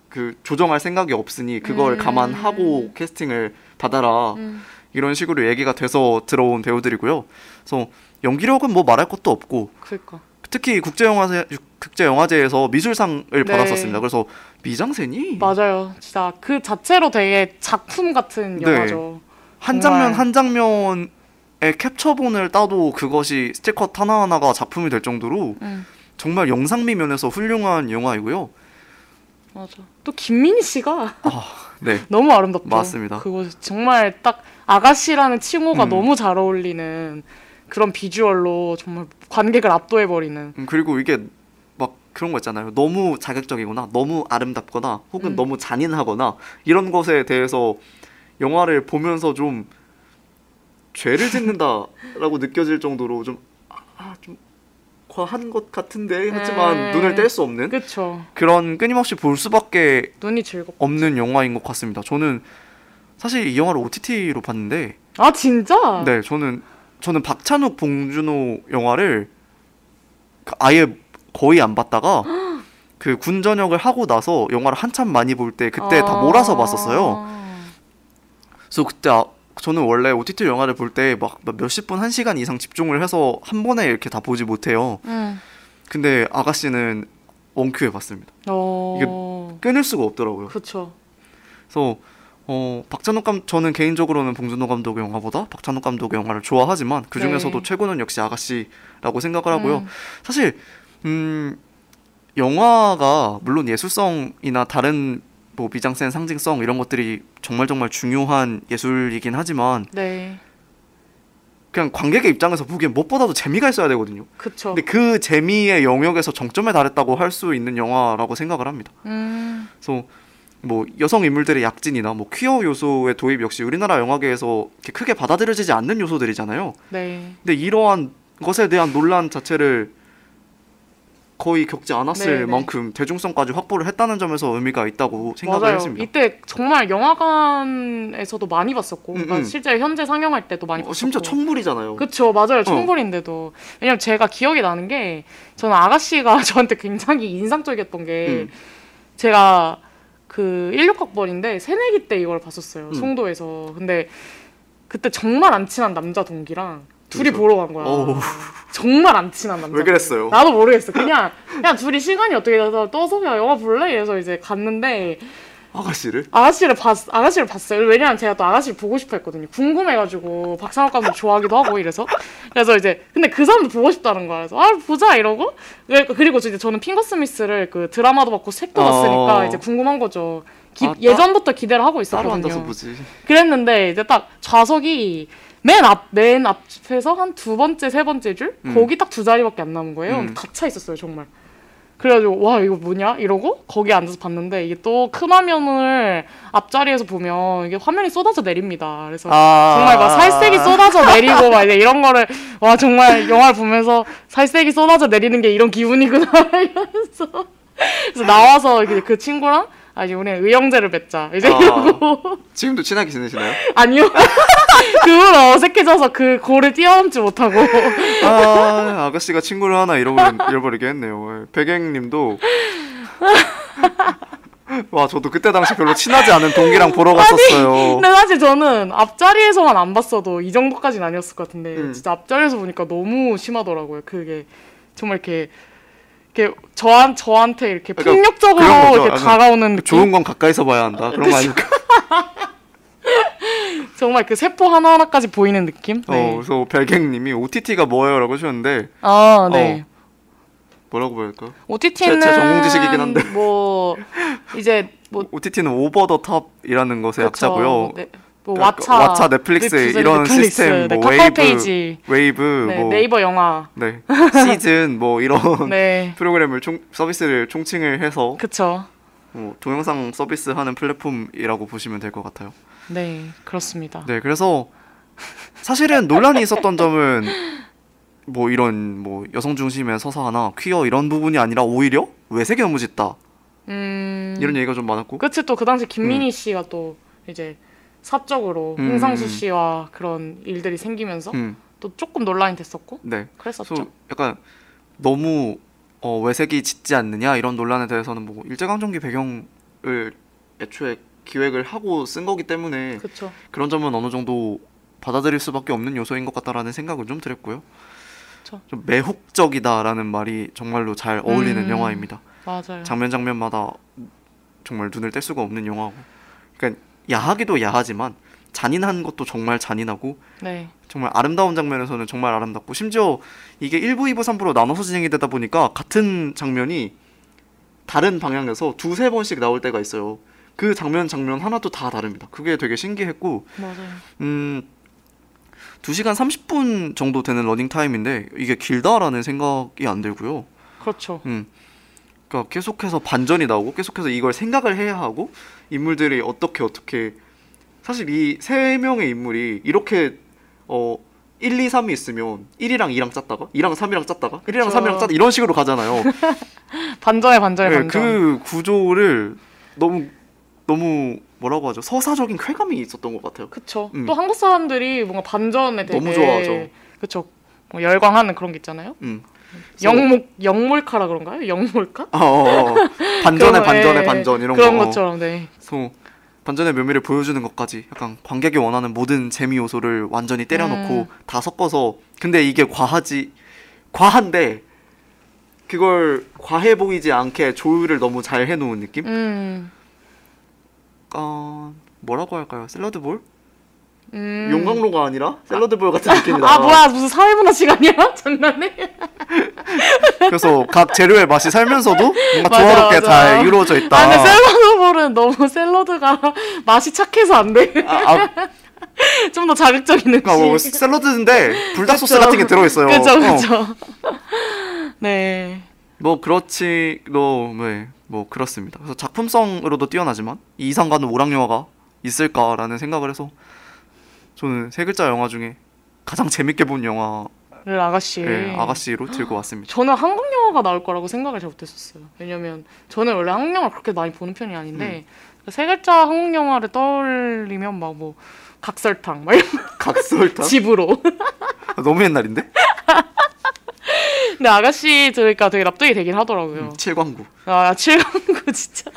그 조정할 생각이 없으니 그걸 음. 감안하고 캐스팅을 받아라 음. 이런 식으로 얘기가 돼서 들어온 배우들이고요. 그래서 연기력은 뭐 말할 것도 없고 그러니까. 특히 국제 영화제 국제 영화제에서 미술상을 네. 받았었습니다. 그래서 미장센이 맞아요. 진짜 그 자체로 되게 작품 같은 네. 영화죠. 한 정말. 장면 한 장면의 캡처본을 따도 그것이 스틸컷 하나하나가 작품이 될 정도로 음, 정말 영상미 면에서 훌륭한 영화이고요. 맞아. 또 김민희 씨가 네. 너무 아름답죠. 맞습니다. 그거 정말 딱 아가씨라는 칭호가 음. 너무 잘 어울리는 그런 비주얼로 정말 관객을 압도해 버리는. 음, 그리고 이게 막 그런 거 있잖아요. 너무 자극적이거나 너무 아름답거나 혹은 음. 너무 잔인하거나 이런 것에 대해서 영화를 보면서 좀 죄를 짓는다라고 느껴질 정도로 좀 아, 좀 과한 것 같은데 하지만 음. 눈을 뗄 수 없는 그쵸. 그런 끊임없이 볼 수밖에 눈이 즐겁. 없는 영화인 것 같습니다. 저는 사실 이 영화를 OTT로 봤는데 아 진짜? 네, 저는 저는 박찬욱 봉준호 영화를 그 아예 거의 안 봤다가 그 군 전역을 하고 나서 영화를 한참 많이 볼 때 그때 다 아. 몰아서 봤었어요. 그래서 그때 아, 저는 원래 OTT 영화를 볼 때 막 몇십 분, 한 시간 이상 집중을 해서 한 번에 이렇게 다 보지 못해요. 음. 근데 아가씨는 원큐에 봤습니다. 어. 끊을 수가 없더라고요. 그쵸. 그래서 어, 박찬욱 감 저는 개인적으로는 봉준호 감독의 영화보다 박찬욱 감독의 영화를 좋아하지만 그 중에서도 네. 최고는 역시 아가씨라고 생각을 하고요. 음. 사실 음, 영화가 물론 예술성이나 다른 뭐 미장센 상징성 이런 것들이 정말 정말 중요한 예술이긴 하지만 네. 그냥 관객의 입장에서 보기엔 무엇보다도 재미가 있어야 되거든요. 그쵸. 근데 그 재미의 영역에서 정점에 달했다고 할 수 있는 영화라고 생각을 합니다. 음. 그래서 뭐 여성 인물들의 약진이나 뭐 퀴어 요소의 도입 역시 우리나라 영화계에서 이렇게 크게 받아들여지지 않는 요소들이잖아요. 네. 근데 이러한 것에 대한 논란 자체를 거의 겪지 않았을 네, 네. 만큼 대중성까지 확보를 했다는 점에서 의미가 있다고 생각을 맞아요. 했습니다. 이때 정말 영화관에서도 많이 봤었고, 음, 그러니까 음. 실제 현재 상영할 때도 많이 어, 봤었고. 심지어 청불이잖아요. 그쵸, 맞아요. 청불인데도. 왜냐면 제가 기억이 나는 게, 저는 아가씨가 저한테 굉장히 인상적이었던 게, 음. 제가 그 16학번인데, 새내기 때 이걸 봤었어요. 음. 송도에서. 근데 그때 정말 안 친한 남자 동기랑 둘이? 보러 간 거야. 어우. 정말 안 친한 남자. 왜 그랬어요? 나도 모르겠어. 그냥, 그냥 둘이 시간이 어떻게 돼서 떠서 그냥 영화 볼래? 이래서 이제 갔는데, 아가씨를? 아가씨를 봤 아가씨를 봤어요. 왜냐면 제가 또 아가씨를 보고 싶어 했거든요. 궁금해가지고 박상욱 감독 좋아하기도 하고 이래서 그래서 이제 근데 그 사람도 보고 싶다는 거야. 그래서 아 보자 이러고 그리고- 이제 저는 핑거 스미스를 그 드라마도 봤고 책도 어. 봤으니까 이제 궁금한 거죠. 기- 아, 따- 예전부터 기대를 하고 있었거든요. 그랬는데 이제 딱 좌석이 맨 앞 맨 앞에서 한 두 번째 세 번째 줄 음. 거기 딱 두 자리밖에 안 남은 거예요. 음. 다차 있었어요 정말. 그래가지고 와 이거 뭐냐 이러고 거기 앉아서 봤는데 이게 또 큰 화면을 앞자리에서 보면 이게 화면이 쏟아져 내립니다. 그래서 아. 정말 막 살색이 쏟아져 내리고 막 이제 이런 거를 와 정말 영화를 보면서 살색이 쏟아져 내리는 게 이런 기분이구나 이러면서 그래서 나와서 그 친구랑 아 이제 우리는 의형제를 맺자 이제 아. 이러고 지금도 친하게 지내시나요? 아니요. 그걸 어색해져서 그 고를 뛰어넘지 못하고. 아, 아가씨가 친구를 하나 잃어버린, 잃어버리게 했네요. 예. 백행님도 와 저도 그때 당시 별로 친하지 않은 동기랑 보러 갔었어요. 근데 사실 저는 앞자리에서만 안 봤어도 이 정도까지는 아니었을 것 같은데 음. 진짜 앞자리에서 보니까 너무 심하더라고요. 그게 정말 이렇게 이렇게 저한 저한테 이렇게 그러니까 폭력적으로. 이렇게 약간 다가오는 느낌. 좋은 건 가까이서 봐야 한다. 그런 거 아닐까? 정말 그 세포 하나 하나까지 보이는 느낌. 어, 네. 그래서 별갱님이 OTT가 뭐예요라고 하셨는데 아 네. 뭐라고 봐야 할까? OTT는 제- 제 전공 지식이긴 한데. 뭐 이제 뭐 OTT는 over the top이라는 것의 그쵸. 약자고요. 네. 뭐 그러니까 왓챠, 왓챠, 넷플릭스 넷플릭스, 이런 넷플릭스, 시스템, 네, 뭐 웨이브, 페이지, 웨이브, 네, 뭐 네이버 영화, 네, 시즌 뭐 이런 네, 프로그램을 총 서비스를 총칭을 해서 그쵸. 뭐 동영상 서비스 하는 플랫폼이라고 보시면 될 것 같아요. 네, 그렇습니다. 네, 그래서 사실은 논란이 있었던 점은 뭐 이런 뭐 여성 중심의 서사나 퀴어 이런 부분이 아니라 오히려 왜색이 너무 짙다? 음, 이런 얘기가 좀 많았고. 끝이 또그 당시 김민희 씨가 또 이제 사적으로 음. 홍상수 씨와 그런 일들이 생기면서 음, 또 조금 논란이 됐었고 네. 그랬었죠. 약간 너무 어, 외색이 짙지 않느냐 이런 논란에 대해서는 뭐 일제강점기 배경을 애초에 기획을 하고 쓴 거기 때문에 그렇죠. 그런 점은 어느 정도 받아들일 수밖에 없는 요소인 것 같다라는 생각을 좀 들었고요. 그쵸. 좀 매혹적이다라는 말이 정말로 잘 어울리는 음. 영화입니다. 맞아요. 장면 장면마다 정말 눈을 뗄 수가 없는 영화고. 그러니까 야하기도 야하지만 잔인한 것도 정말 잔인하고 네. 정말 아름다운 장면에서는 정말 아름답고 심지어 이게 1부, 2부, 3부로 나눠서 진행이 되다 보니까 같은 장면이 다른 방향에서 두세 번씩 나올 때가 있어요. 그 장면 장면 하나도 다 다릅니다. 그게 되게 신기했고 맞아요. 음 2시간 30분 정도 되는 러닝 타임인데 이게 길다라는 생각이 안 들고요. 그렇죠. 음. 그러니까 계속해서 반전이 나오고 계속해서 이걸 생각을 해야 하고 인물들이 어떻게 어떻게 사실 이 세 명의 인물이 이렇게 어 1, 2, 3이 있으면 1이랑 2랑 짰다가 2랑 3이랑 짰다가 1이랑 그쵸. 3이랑 짰다 이런 식으로 가잖아요. 반전에 반전에 네, 반전. 그 구조를 너무 너무 뭐라고 하죠? 서사적인 쾌감이 있었던 것 같아요. 그쵸. 음. 또 한국 사람들이 뭔가 반전에 되게 너무 좋아하죠. 그쵸. 뭐 열광하는 그런 게 있잖아요. 음. 영목 영몰카라 그런가요? 영몰카? 어, 어, 어. 거, 반전의 예, 반전 이런 그런 거. 것처럼 네. 그래서 반전의 묘미를 보여주는 것까지 약간 관객이 원하는 모든 재미 요소를 완전히 때려놓고 음. 다 섞어서 근데 이게 과하지 과한데 그걸 과해 보이지 않게 조율을 너무 잘 해놓은 느낌? 음. 어, 뭐라고 할까요? 샐러드 볼? 음. 용광로가 아니라 샐러드 볼 같은 느낌이 나. 아 뭐야 무슨 사회문화 시간이야? 장난해? 그래서 각 재료의 맛이 살면서도 뭔가 맞아, 조화롭게 맞아. 잘 이루어져 있다. 아 근데 샐러드 볼은 너무 샐러드가 맛이 착해서 안 돼. 아, 아, 좀더 자극적인 음식. 그러니까 뭐 샐러드인데 불닭 소스 그쵸. 같은 게 들어있어요. 그쵸 어. 그쵸. 네. 뭐 그렇지 너 네, 뭐 그렇습니다. 그래서 작품성으로도 뛰어나지만 이 이상 가는 오락 영화가 있을까라는 생각을 해서 저는 세 글자 영화 중에 가장 재밌게 본 영화를 를 아가씨. 아가씨로 들고 왔습니다. 저는 한국 영화가 나올 거라고 생각을 잘 못했었어요. 왜냐면 저는 원래 한국 영화 를 그렇게 많이 보는 편이 아닌데 음. 세 글자 한국 영화를 떠올리면 막 뭐 각설탕 막 이런 거 각설탕? 집으로. 너무 옛날인데? 근데 아가씨 들으니까 되게 납득이 되긴 하더라고요. 음, 칠광구. 아, 칠광구 진짜.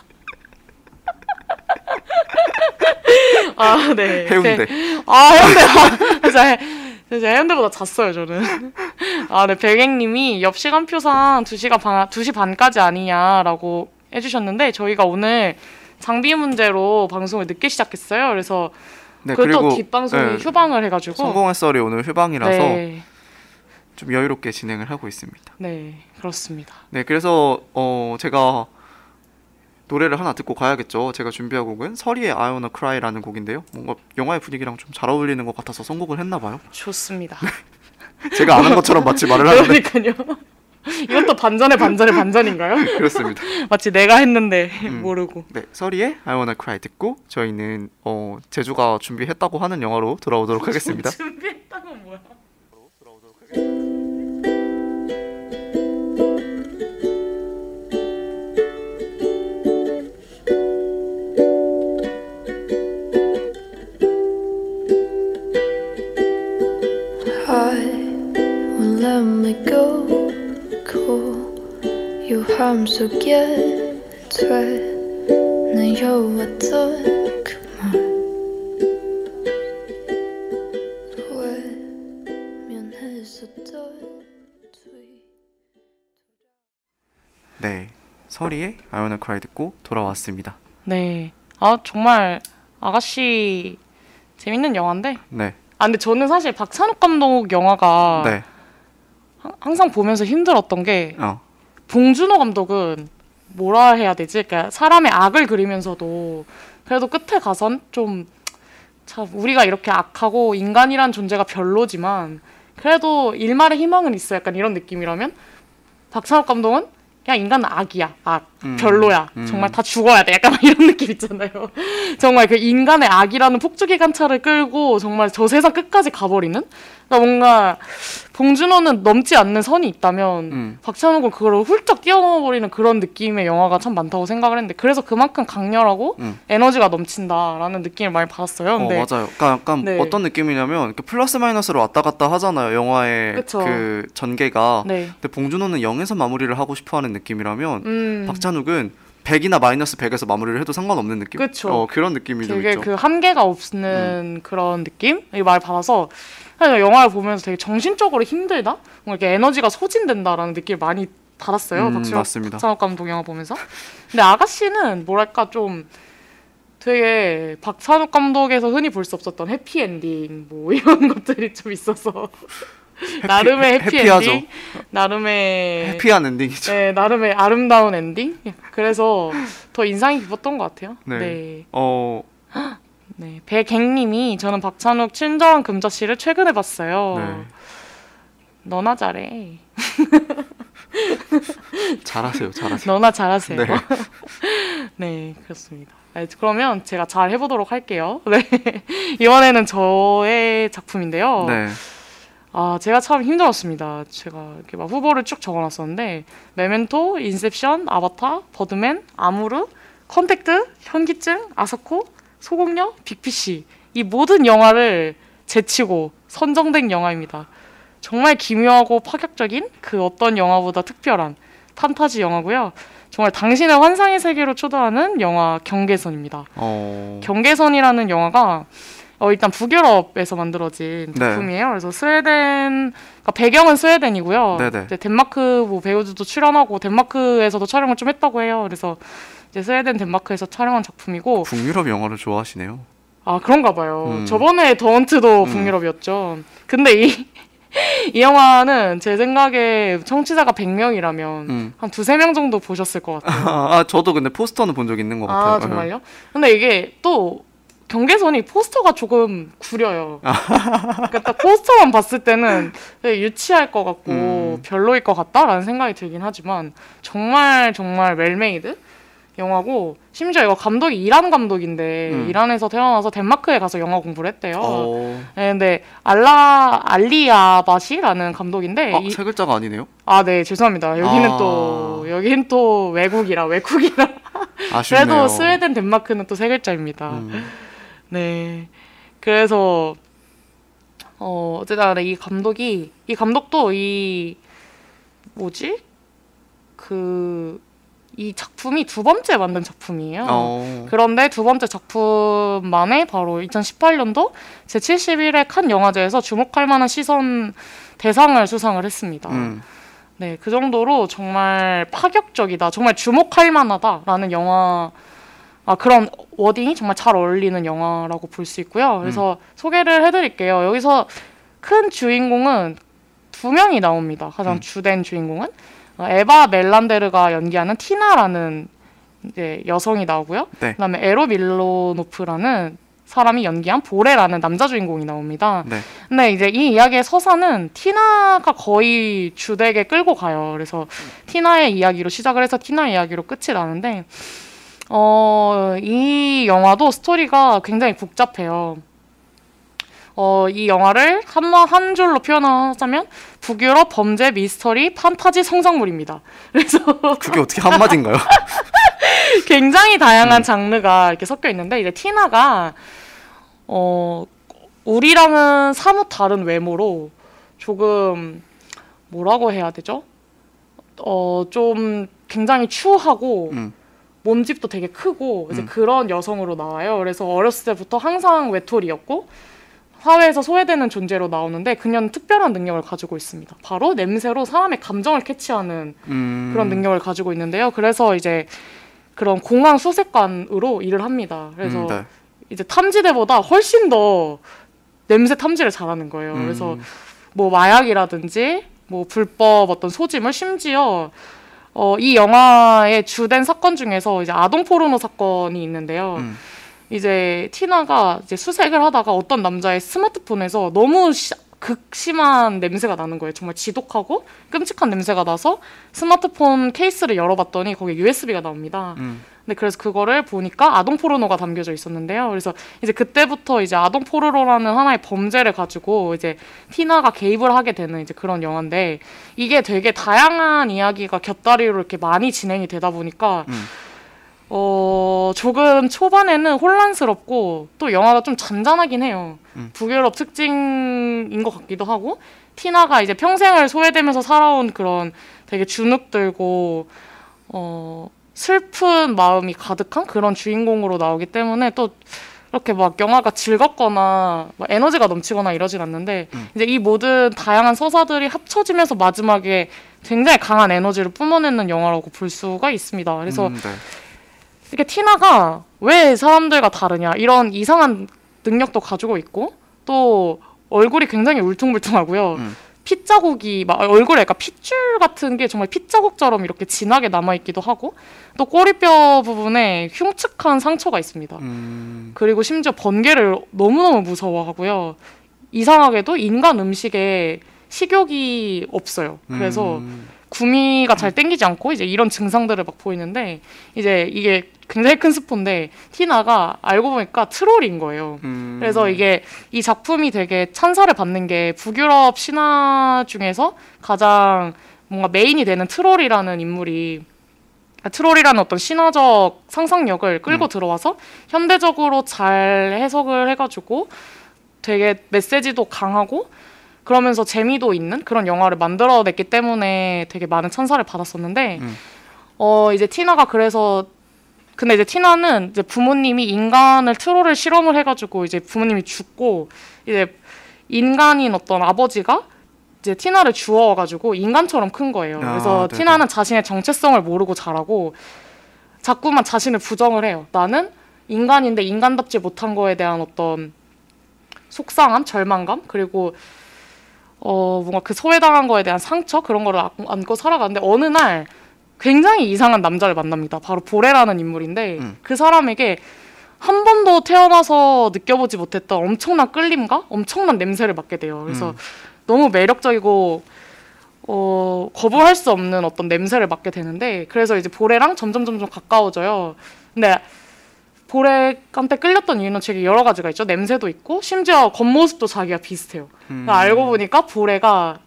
아, 네. 해운대. 배- 아, 해운대. 아, 진짜, 해, 진짜 해운대보다 잤어요, 저는. 아, 네. 백행님이 옆 시간표상 2시간 반, 2시 반까지 아니냐라고 해주셨는데, 저희가 오늘 장비 문제로 방송을 늦게 시작했어요. 그래서 네 그것도 뒷방송이 네, 휴방을 해가지고. 성공의 썰이 오늘 휴방이라서 네. 좀 여유롭게 진행을 하고 있습니다. 네, 그렇습니다. 네 그래서 어 제가 노래를 하나 듣고 가야겠죠. 제가 준비한 곡은 서리의 I Wanna Cry라는 곡인데요. 뭔가 영화의 분위기랑 좀 잘 어울리는 것 같아서 선곡을 했나 봐요. 좋습니다. 제가 아는 것처럼 마치 말을 하는데 그러니까요. 이것도 반전의 반전의 반전인가요? 그렇습니다. 마치 내가 했는데 음. 모르고. 네, 서리의 I Wanna Cry 듣고 저희는 어, 제주가 준비했다고 하는 영화로 돌아오도록 하겠습니다. 준비했다는 뭐야? I let me go cool 유함 속에 되뇌어 왔던 그말 네, 서리의 I Wanna Cry 듣고 돌아왔습니다. 네. 아 정말 아가씨 재밌는 영화인데. 네, 아 근데 저는 사실 박찬욱 감독 영화가 네, 하- 항상 보면서 힘들었던 게 어, 봉준호 감독은 뭐라 해야 되지? 그러니까 사람의 악을 그리면서도 그래도 끝에 가선 좀 참 우리가 이렇게 악하고 인간이란 존재가 별로지만 그래도 일말의 희망은 있어. 약간 이런 느낌이라면 박찬욱 감독은 그냥 인간은 악이야. 악. 음, 별로야. 음. 정말 다 죽어야 돼. 약간 이런 느낌 있잖아요. 정말 그 인간의 악이라는 폭주기관차를 끌고 정말 저 세상 끝까지 가버리는 그러니까 뭔가 봉준호는 넘지 않는 선이 있다면 음. 박찬욱은 그걸 훌쩍 뛰어넘어버리는 그런 느낌의 영화가 참 많다고 생각을 했는데 그래서 그만큼 강렬하고 음. 에너지가 넘친다라는 느낌을 많이 받았어요. 어, 근데 맞아요. 그러니까 약간 네. 어떤 느낌이냐면 플러스 마이너스로 왔다 갔다 하잖아요. 영화의 그쵸. 그 전개가. 네. 근데 봉준호는 0에서 마무리를 하고 싶어하는 느낌이라면 음. 박찬욱은 100이나 마이너스 100에서 마무리를 해도 상관없는 느낌? 그쵸. 어, 그런 느낌이 좀 되게 있죠. 음. 그 한계가 없는 그런 느낌? 이말 받아서 사실 영화를 보면서 되게 정신적으로 힘들다? 뭔가 이렇게 에너지가 소진된다라는 느낌을 많이 받았어요. 음, 박찬욱, 맞습니다. 박찬욱 감독 영화 보면서. 근데 아가씨는 뭐랄까 좀 되게 박찬욱 감독에서 흔히 볼 수 없었던 해피엔딩 뭐 이런 것들이 좀 있어서 나름의 해- 해피엔딩, 해피하죠. 나름의 happy한 엔딩이죠. 네, 나름의 아름다운 엔딩. 그래서 더 인상이 깊었던 것 같아요. 네. 네. 어, 네, 백행님이 저는 박찬욱 친절한 금자씨를 최근에 봤어요. 네. 너나 잘해. 잘하세요. 잘하세요. 너나 잘하세요. 네. 네, 그렇습니다. 네, 그러면 제가 잘 해보도록 할게요. 네, 이번에는 저의 작품인데요. 네. 아, 제가 참 힘들었습니다. 제가 이렇게 막 후보를 쭉 적어놨었는데 메멘토, 인셉션, 아바타, 버드맨, 아무르, 컨택트, 현기증, 아사코, 소공녀, 빅피쉬 이 모든 영화를 제치고 선정된 영화입니다. 정말 기묘하고 파격적인 그 어떤 영화보다 특별한 판타지 영화고요. 정말 당신의 환상의 세계로 초대하는 영화 경계선입니다. 어. 경계선이라는 영화가 어, 일단 북유럽에서 만들어진 네. 작품이에요. 그래서 스웨덴 그러니까 배경은 스웨덴이고요. 네네. 이제 덴마크 뭐 배우들도 출연하고 덴마크에서도 촬영을 좀 했다고 해요. 그래서 이제 스웨덴 덴마크에서 촬영한 작품이고 북유럽 영화를 좋아하시네요. 아 그런가 봐요. 음. 저번에 더헌트도 음. 북유럽이었죠. 근데 이, 이 영화는 제 생각에 청취자가 100명이라면 음. 한 두세 명 정도 보셨을 것 같아요. 아, 저도 근데 포스터는 본 적 있는 것 같아요. 아 정말요? 근데 이게 또 경계선이 포스터가 조금 구려요. 그러니까 딱 포스터만 봤을 때는 유치할 것 같고 음. 별로일 것 같다라는 생각이 들긴 하지만 정말 정말 well-made 영화고 심지어 이거 감독이 이란 감독인데 음. 이란에서 태어나서 덴마크에 가서 영화 공부를 했대요. 어. 네, 근데 알리 알리 아바시라는 감독인데 아, 이- 세 글자가 아니네요. 아, 네, 죄송합니다. 여기는 아. 또 여기는 또 외국이라 외국이라 아쉽네요. 그래도 스웨덴 덴마크는 또 세 글자입니다. 음. 네. 그래서 어 어쨌든 간에 이 감독이 이 감독도 이 뭐지? 그 이 작품이 두 번째 만든 작품이에요. 어. 그런데 두 번째 작품만에 바로 2018년도 제71회 칸 영화제에서 주목할 만한 시선 대상을 수상을 했습니다. 음. 네, 그 정도로 정말 파격적이다, 정말 주목할 만하다라는 영화, 아, 그런 워딩이 정말 잘 어울리는 영화라고 볼 수 있고요. 그래서 소개를 해드릴게요. 여기서 큰 주인공은 두 명이 나옵니다. 가장 음. 주된 주인공은 어, 에바 멜란데르가 연기하는 티나라는 이제 여성이 나오고요. 네. 그다음에 에로 밀로노프라는 사람이 연기한 보레라는 남자 주인공이 나옵니다. 네. 근데 이제 이 이야기의 서사는 티나가 거의 주되게 끌고 가요. 그래서 티나의 이야기로 시작을 해서 티나 이야기로 끝이 나는데 어, 이 영화도 스토리가 굉장히 복잡해요. 어, 이 영화를 한, 한 줄로 표현하자면 북유럽 범죄 미스터리 판타지 성장물입니다. 그래서 그게 어떻게 한마디인가요? 굉장히 다양한 음. 장르가 이렇게 섞여 있는데 이제 티나가 어 우리랑은 사뭇 다른 외모로 조금 뭐라고 해야 되죠? 어 좀 굉장히 추하고 음. 몸집도 되게 크고 이제 음. 그런 여성으로 나와요. 그래서 어렸을 때부터 항상 외톨이였고 사회에서 소외되는 존재로 나오는데 그녀는 특별한 능력을 가지고 있습니다. 바로 냄새로 사람의 감정을 캐치하는 음. 그런 능력을 가지고 있는데요. 그래서 이제 그런 공항 수색관으로 일을 합니다. 그래서 음, 네. 이제 탐지대보다 훨씬 더 냄새 탐지를 잘하는 거예요. 그래서 음. 뭐 마약이라든지 뭐 불법 어떤 소지물 심지어 어, 이 영화의 주된 사건 중에서 이제 아동 포르노 사건이 있는데요. 음. 이제 티나가 이제 수색을 하다가 어떤 남자의 스마트폰에서 너무 시- 극심한 냄새가 나는 거예요. 정말 지독하고 끔찍한 냄새가 나서 스마트폰 케이스를 열어봤더니 거기에 USB가 나옵니다. 음. 근데 그래서 그거를 보니까 아동 포르노가 담겨져 있었는데요. 그래서 이제 그때부터 이제 아동 포르노라는 하나의 범죄를 가지고 이제 티나가 개입을 하게 되는 이제 그런 영화인데 이게 되게 다양한 이야기가 곁다리로 이렇게 많이 진행이 되다 보니까 음. 어 조금 초반에는 혼란스럽고 또 영화가 좀 잔잔하긴 해요. 음. 북유럽 특징인 것 같기도 하고 티나가 이제 평생을 소외되면서 살아온 그런 되게 주눅들고 어 슬픈 마음이 가득한 그런 주인공으로 나오기 때문에 또 이렇게 막 영화가 즐겁거나 막 에너지가 넘치거나 이러진 않는데 음. 이제 이 모든 다양한 서사들이 합쳐지면서 마지막에 굉장히 강한 에너지를 뿜어내는 영화라고 볼 수가 있습니다. 그래서 음, 네. 이렇게 티나가 왜 사람들과 다르냐 이런 이상한 능력도 가지고 있고 또 얼굴이 굉장히 울퉁불퉁하고요. 음. 핏자국이 막 얼굴에 약간 핏줄 같은 게 정말 핏자국처럼 이렇게 진하게 남아 있기도 하고 또 꼬리뼈 부분에 흉측한 상처가 있습니다. 음, 그리고 심지어 번개를 너무너무 무서워하고요. 이상하게도 인간 음식에 식욕이 없어요. 그래서 음, 구미가 잘 땡기지 않고 이제 이런 증상들을 막 보이는데 이제 이게 굉장히 큰 스포인데 티나가 알고 보니까 트롤인 거예요. 음, 그래서 이게 이 작품이 되게 찬사를 받는 게 북유럽 신화 중에서 가장 뭔가 메인이 되는 트롤이라는 인물이 트롤이라는 어떤 신화적 상상력을 끌고 음. 들어와서 현대적으로 잘 해석을 해가지고 되게 메시지도 강하고 그러면서 재미도 있는 그런 영화를 만들어냈기 때문에 되게 많은 찬사를 받았었는데 음. 어 이제 티나가 그래서 근데 이제 티나는 이제 부모님이 인간을 트롤을 실험을 해가지고 이제 부모님이 죽고 이제 인간인 어떤 아버지가 이제 티나를 주워가지고 인간처럼 큰 거예요. 아, 그래서 네네. 티나는 자신의 정체성을 모르고 자라고 자꾸만 자신을 부정을 해요. 나는 인간인데 인간답지 못한 거에 대한 어떤 속상함, 절망감 그리고 어 뭔가 그 소외당한 거에 대한 상처 그런 거를 안- 안고 살아가는데 어느 날 굉장히 이상한 남자를 만납니다. 바로 보레라는 인물인데 음. 그 사람에게 한 번도 태어나서 느껴보지 못했던 엄청난 끌림과 엄청난 냄새를 맡게 돼요. 그래서 음. 너무 매력적이고 어, 거부할 수 없는 어떤 냄새를 맡게 되는데 그래서 이제 보레랑 점점 점점 가까워져요. 근데 보레한테 끌렸던 이유는 되게 여러 가지가 있죠. 냄새도 있고 심지어 겉모습도 자기가 비슷해요. 음, 그러니까 알고 보니까 보레가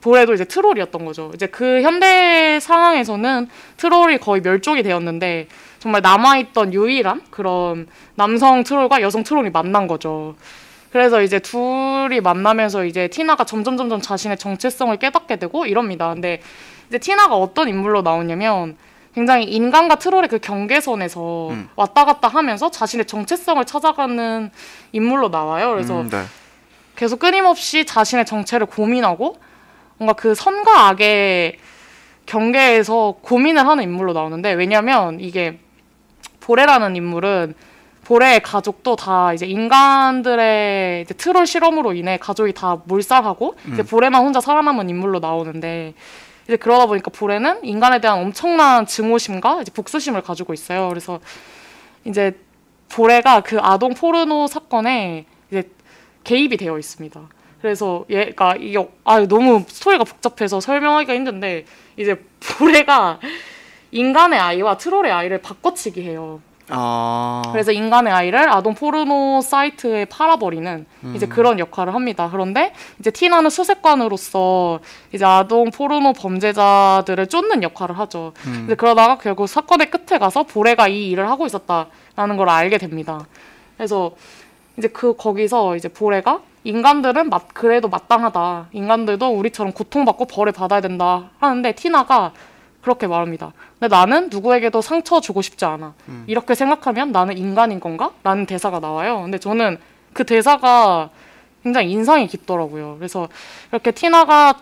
보레도 이제 트롤이었던 거죠. 이제 그 현대 상황에서는 트롤이 거의 멸종이 되었는데 정말 남아있던 유일한 그런 남성 트롤과 여성 트롤이 만난 거죠. 그래서 이제 둘이 만나면서 이제 티나가 점점 점점 자신의 정체성을 깨닫게 되고 이럽니다. 근데 이제 티나가 어떤 인물로 나오냐면 굉장히 인간과 트롤의 그 경계선에서 음. 왔다 갔다 하면서 자신의 정체성을 찾아가는 인물로 나와요. 그래서 음, 네. 계속 끊임없이 자신의 정체를 고민하고 뭔가 그 선과 악의 경계에서 고민을 하는 인물로 나오는데 왜냐면 이게 보레라는 인물은 보레의 가족도 다 이제 인간들의 이제 트롤 실험으로 인해 가족이 다 몰살하고 이제 음. 보레만 혼자 살아남은 인물로 나오는데 이제 그러다 보니까 보레는 인간에 대한 엄청난 증오심과 이제 복수심을 가지고 있어요. 그래서 이제 보레가 그 아동 포르노 사건에 이제 개입이 되어 있습니다. 그래서 얘가 이게 아 너무 스토리가 복잡해서 설명하기가 힘든데 이제 보레가 인간의 아이와 트롤의 아이를 바꿔치기 해요. 아, 그래서 인간의 아이를 아동 포르노 사이트에 팔아버리는 이제 음. 그런 역할을 합니다. 그런데 이제 티나는 수색관으로서 이제 아동 포르노 범죄자들을 쫓는 역할을 하죠. 음, 이제 그러다가 결국 사건의 끝에 가서 보레가 이 일을 하고 있었다라는 걸 알게 됩니다. 그래서 이제 그 거기서 이제 보레가 인간들은 맞, 그래도 마땅하다. 인간들도 우리처럼 고통받고 벌을 받아야 된다 하는데 티나가 그렇게 말합니다. 근데 나는 누구에게도 상처 주고 싶지 않아. 음. 이렇게 생각하면 나는 인간인 건가? 라는 대사가 나와요. 근데 저는 그 대사가 굉장히 인상이 깊더라고요. 그래서 이렇게 티나가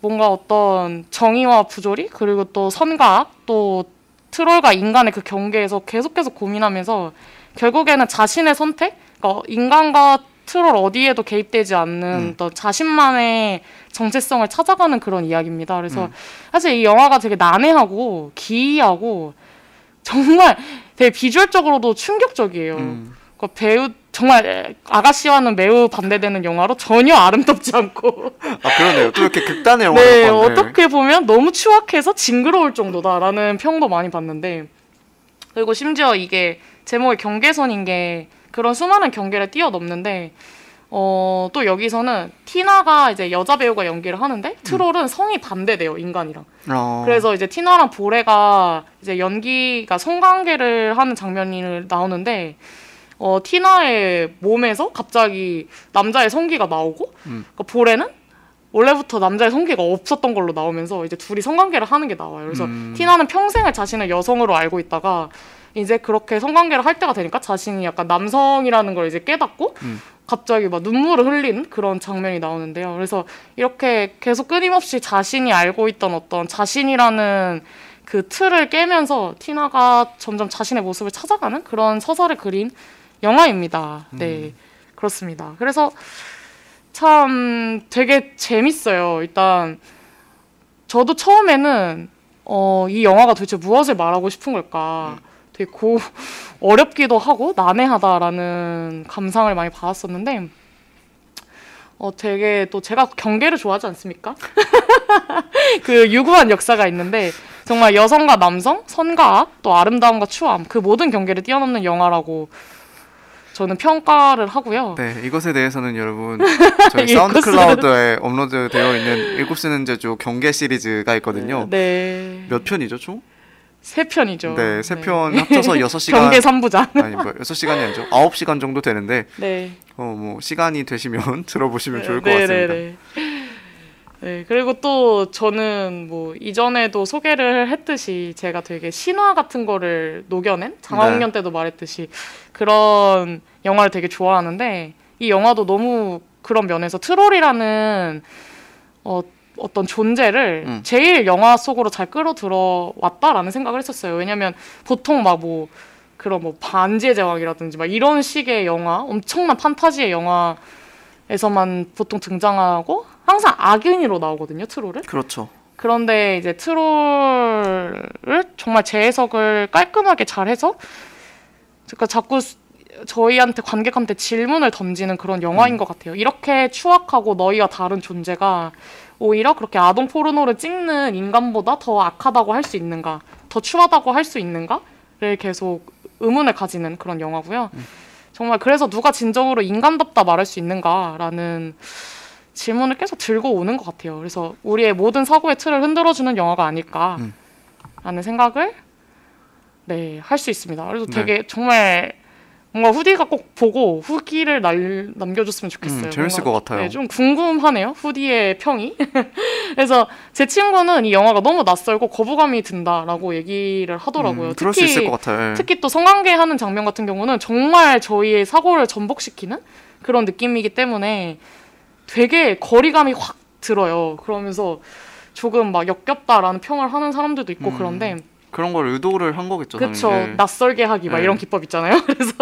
뭔가 어떤 정의와 부조리 그리고 또 선과 악, 또 트롤과 인간의 그 경계에서 계속 계속 고민하면서 결국에는 자신의 선택, 그러니까 인간과 트롤 어디에도 개입되지 않는 음. 어떤 자신만의 정체성을 찾아가는 그런 이야기입니다. 그래서 음. 사실 이 영화가 되게 난해하고 기이하고 정말 되게 비주얼적으로도 충격적이에요. 음, 그 배우 정말 아가씨와는 매우 반대되는 영화로 전혀 아름답지 않고 아 그러네요. 또 이렇게 극단의 영화를 네 봤네. 어떻게 보면 너무 추악해서 징그러울 정도다라는 평도 많이 봤는데 그리고 심지어 이게 제목이 경계선인 게 그런 수많은 경계를 뛰어넘는데 어, 또 여기서는 티나가 이제 여자 배우가 연기를 하는데 트롤은 성이 반대돼요 인간이랑. 어. 그래서 이제 티나랑 보레가 이제 연기가 성관계를 하는 장면이 나오는데 어, 티나의 몸에서 갑자기 남자의 성기가 나오고 음. 그러니까 보레는 원래부터 남자의 성기가 없었던 걸로 나오면서 이제 둘이 성관계를 하는 게 나와요. 그래서 음. 티나는 평생을 자신을 여성으로 알고 있다가 이제 그렇게 성관계를 할 때가 되니까 자신이 약간 남성이라는 걸 이제 깨닫고 음. 갑자기 막 눈물을 흘리는 그런 장면이 나오는데요. 그래서 이렇게 계속 끊임없이 자신이 알고 있던 어떤 자신이라는 그 틀을 깨면서 티나가 점점 자신의 모습을 찾아가는 그런 서사를 그린 영화입니다. 네, 그렇습니다. 그래서 참 되게 재밌어요. 일단 저도 처음에는 어, 이 영화가 도대체 무엇을 말하고 싶은 걸까 되게 고 어렵기도 하고 난해하다라는 감상을 많이 받았었는데 어 되게 또 제가 경계를 좋아하지 않습니까? 그 유구한 역사가 있는데 정말 여성과 남성, 선과 악, 또 아름다움과 추함 그 모든 경계를 뛰어넘는 영화라고 저는 평가를 하고요. 네, 이것에 대해서는 여러분 저희 사운드 클라우드에 업로드되어 있는 일곱 쓰는 제주 경계 시리즈가 있거든요. 네. 몇 편이죠, 총? 세 편이죠. 네, 세편 합쳐서 여섯 시간 경계 3부작. 아니 뭐 여섯 시간이 아니죠. 아홉 시간 정도 되는데 네. 어뭐 시간이 되시면 들어보시면 좋을 것 네, 같습니다. 네, 네. 네, 그리고 또 저는 뭐 이전에도 소개를 했듯이 제가 되게 신화 같은 거를 녹여낸 장화홍련 네. 때도 말했듯이 그런 영화를 되게 좋아하는데 이 영화도 너무 그런 면에서 트롤이라는 어, 어떤 존재를 음. 제일 영화 속으로 잘 끌어들어 왔다라는 생각을 했었어요. 왜냐면 보통 막 뭐 그런 뭐 반지의 제왕이라든지 막 이런 식의 영화, 엄청난 판타지의 영화에서만 보통 등장하고 항상 악인으로 나오거든요, 트롤은. 그렇죠. 그런데 이제 트롤을 정말 재해석을 깔끔하게 잘 해서 그러니까 자꾸 수- 저희한테 관객한테 질문을 던지는 그런 영화인 것 같아요. 이렇게 추악하고 너희와 다른 존재가 오히려 그렇게 아동 포르노를 찍는 인간보다 더 악하다고 할 수 있는가, 더 추하다고 할 수 있는가를 계속 의문을 가지는 그런 영화고요. 정말 그래서 누가 진정으로 인간답다 말할 수 있는가라는 질문을 계속 들고 오는 것 같아요. 그래서 우리의 모든 사고의 틀을 흔들어주는 영화가 아닐까라는 음. 생각을 네 할 수 있습니다. 그래서 네. 되게 정말 뭔가 후디가 꼭 보고 후기를 날, 남겨줬으면 좋겠어요. 음, 재밌을 뭔가, 것 같아요. 네, 좀 궁금하네요. 후디의 평이. 그래서 제 친구는 이 영화가 너무 낯설고 거부감이 든다라고 얘기를 하더라고요. 음, 그럴 수 있을 것 같아요. 예. 특히 또 성관계 하는 장면 같은 경우는 정말 저희의 사고를 전복시키는 그런 느낌이기 때문에 되게 거리감이 확 들어요. 그러면서 조금 막 역겹다라는 평을 하는 사람들도 있고 음, 그런데 그런 걸 의도를 한 거겠죠. 당연히. 예. 낯설게 하기 막 네. 이런 기법 있잖아요. 그래서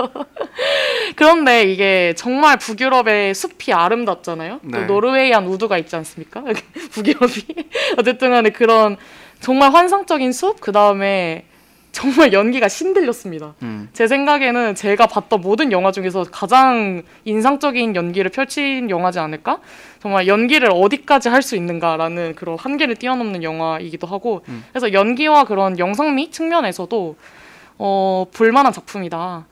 그런데 이게 정말 북유럽의 숲이 아름답잖아요. 네. 또 노르웨이안 우드가 있지 않습니까? 북유럽이 어쨌든간에 그런 정말 환상적인 숲 그 다음에 정말 연기가 신들렸습니다. 음. 제 생각에는 제가 봤던 모든 영화 중에서 가장 인상적인 연기를 펼친 영화지 않을까? 정말 연기를 어디까지 할 수 있는가라는 그런 한계를 뛰어넘는 영화이기도 하고, 음. 그래서 연기와 그런 영상미 측면에서도 어, 볼만한 작품이다.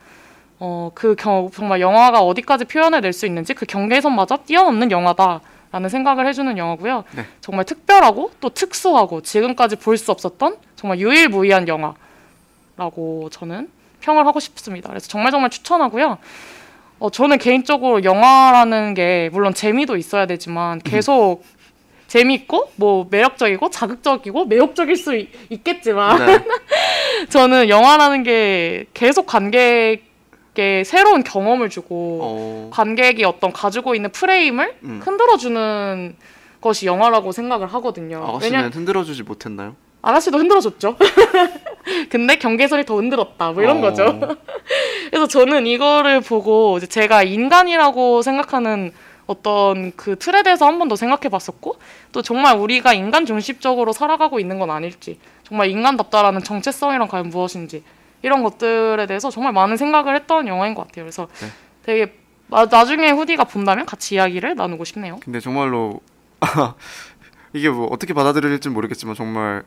어, 그 경, 정말 영화가 어디까지 표현해낼 수 있는지 그 경계선마저 뛰어넘는 영화다 라는 생각을 해주는 영화고요. 네. 정말 특별하고 또 특수하고 지금까지 볼 수 없었던 정말 유일무이한 영화 라고 저는 평을 하고 싶습니다. 그래서 정말 정말 추천하고요. 어, 저는 개인적으로 영화라는 게 물론 재미도 있어야 되지만 계속 재미있고 뭐 매력적이고 자극적이고 매혹적일 수 있, 있겠지만 네. 저는 영화라는 게 계속 관객에게 새로운 경험을 주고 어, 관객이 어떤 가지고 있는 프레임을 음. 흔들어주는 것이 영화라고 생각을 하거든요. 아가씨는 왜냐 흔들어주지 못했나요? 아가씨도 흔들어줬죠. 근데 경계선이 더 흔들었다. 뭐 이런 어. 거죠. 그래서 저는 이거를 보고 제가 인간이라고 생각하는 어떤 그 틀에 대해서 한 번 더 생각해 봤었고 또 정말 우리가 인간 중심적으로 살아가고 있는 건 아닐지 정말 인간답다라는 정체성이란 과연 무엇인지 이런 것들에 대해서 정말 많은 생각을 했던 영화인 것 같아요. 그래서 네. 되게 나, 나중에 후디가 본다면 같이 이야기를 나누고 싶네요. 근데 정말로 이게 뭐 어떻게 받아들일지 모르겠지만 정말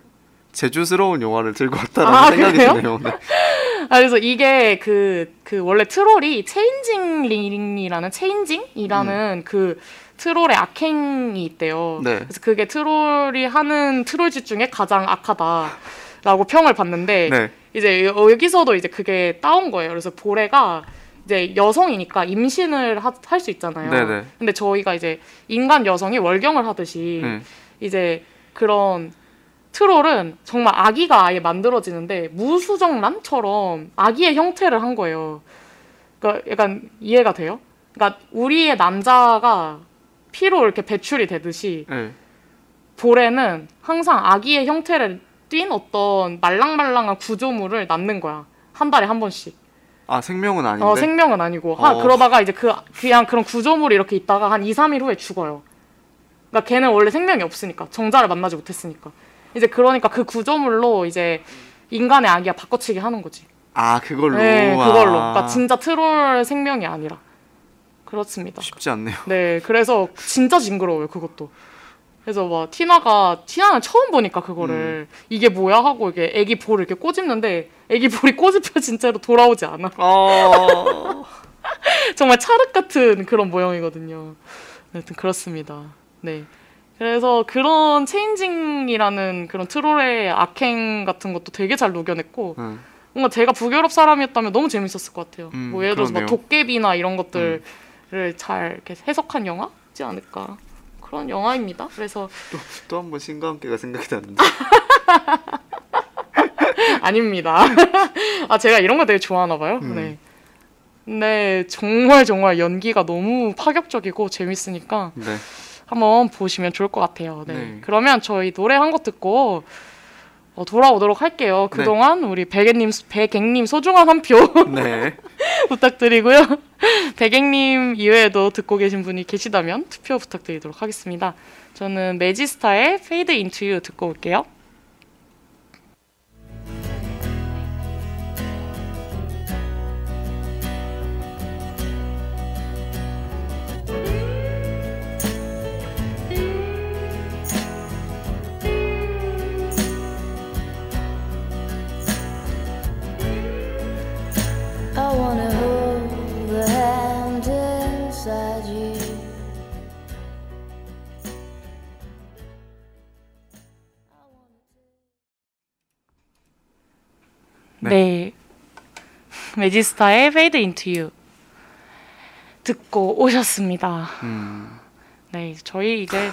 제주스러운 영화를 들고 왔다는 아, 생각이 그래요? 드네요. 네. 아, 그래서 이게 그, 그 원래 트롤이 changeling이라는 changing이라는 그 트롤의 악행이 있대요. 네. 그래서 그게 트롤이 하는 트롤짓 중에 가장 악하다라고 평을 받는데 네. 이제 여- 여기서도 이제 그게 따온 거예요. 그래서 보레가 이제 여성이니까 임신을 할 수 있잖아요. 네네. 근데 저희가 이제 인간 여성이 월경을 하듯이 네. 이제 그런 트롤은 정말 아기가 아예 만들어지는데 무수정란처럼 아기의 형태를 한 거예요. 그러니까 약간 이해가 돼요? 그러니까 우리의 남자가 피로 이렇게 배출이 되듯이 네. 볼에는 항상 아기의 형태를 띈 어떤 말랑말랑한 구조물을 낳는 거야. 한 달에 한 번씩. 아 생명은 아닌데. 어, 생명은 아니고. 하, 어. 그러다가 이제 그, 그냥 그런 구조물이 이렇게 있다가 한 2, 3일 후에 죽어요. 그러니까 걔는 원래 생명이 없으니까. 정자를 만나지 못했으니까. 이제 그러니까 그 구조물로 이제 인간의 아기가 바꿔치기 하는 거지. 아 그걸로. 네, 그걸로. 아. 그러니까 진짜 트롤 생명이 아니라. 그렇습니다. 쉽지 않네요. 네, 그래서 진짜 징그러워요, 그것도. 그래서 막 티나가 티나는 처음 보니까 그거를 이게 뭐야 하고 이게 애기 볼을 이렇게 꼬집는데 애기 볼이 꼬집혀진 채로 돌아오지 않아. 어. 정말 찰흙 같은 그런 모형이거든요. 하여튼 그렇습니다. 네. 그래서 그런 체인징이라는 그런 트롤의 악행 같은 것도 되게 잘 녹여냈고 응. 뭔가 제가 북유럽 사람이었다면 너무 재밌었을 것 같아요. 음, 뭐 예를 들어서 막. 도깨비나 이런 것들을 잘 이렇게 해석한 영화지 않을까 그런 영화입니다. 그래서 또 한 번 신과 함께가 생각이 나는데. 아닙니다. 아 제가 이런 거 되게 좋아하나 봐요. 음. 네. 근데 정말 정말 연기가 너무 파격적이고 재밌으니까 네. 한번 보시면 좋을 것 같아요. 네. 네. 그러면 저희 노래 한 곡 듣고 어, 돌아오도록 할게요. 네. 그동안 우리 백객님 백객님 소중한 한표 네. 부탁드리고요. 백객님 이외에도 듣고 계신 분이 계시다면 투표 부탁드리도록 하겠습니다. 저는 매지스타의 Fade Into You 듣고 올게요. 네. 네. 매지스타의 Fade Into You 듣고 오셨습니다. 음. 네, 저희 이제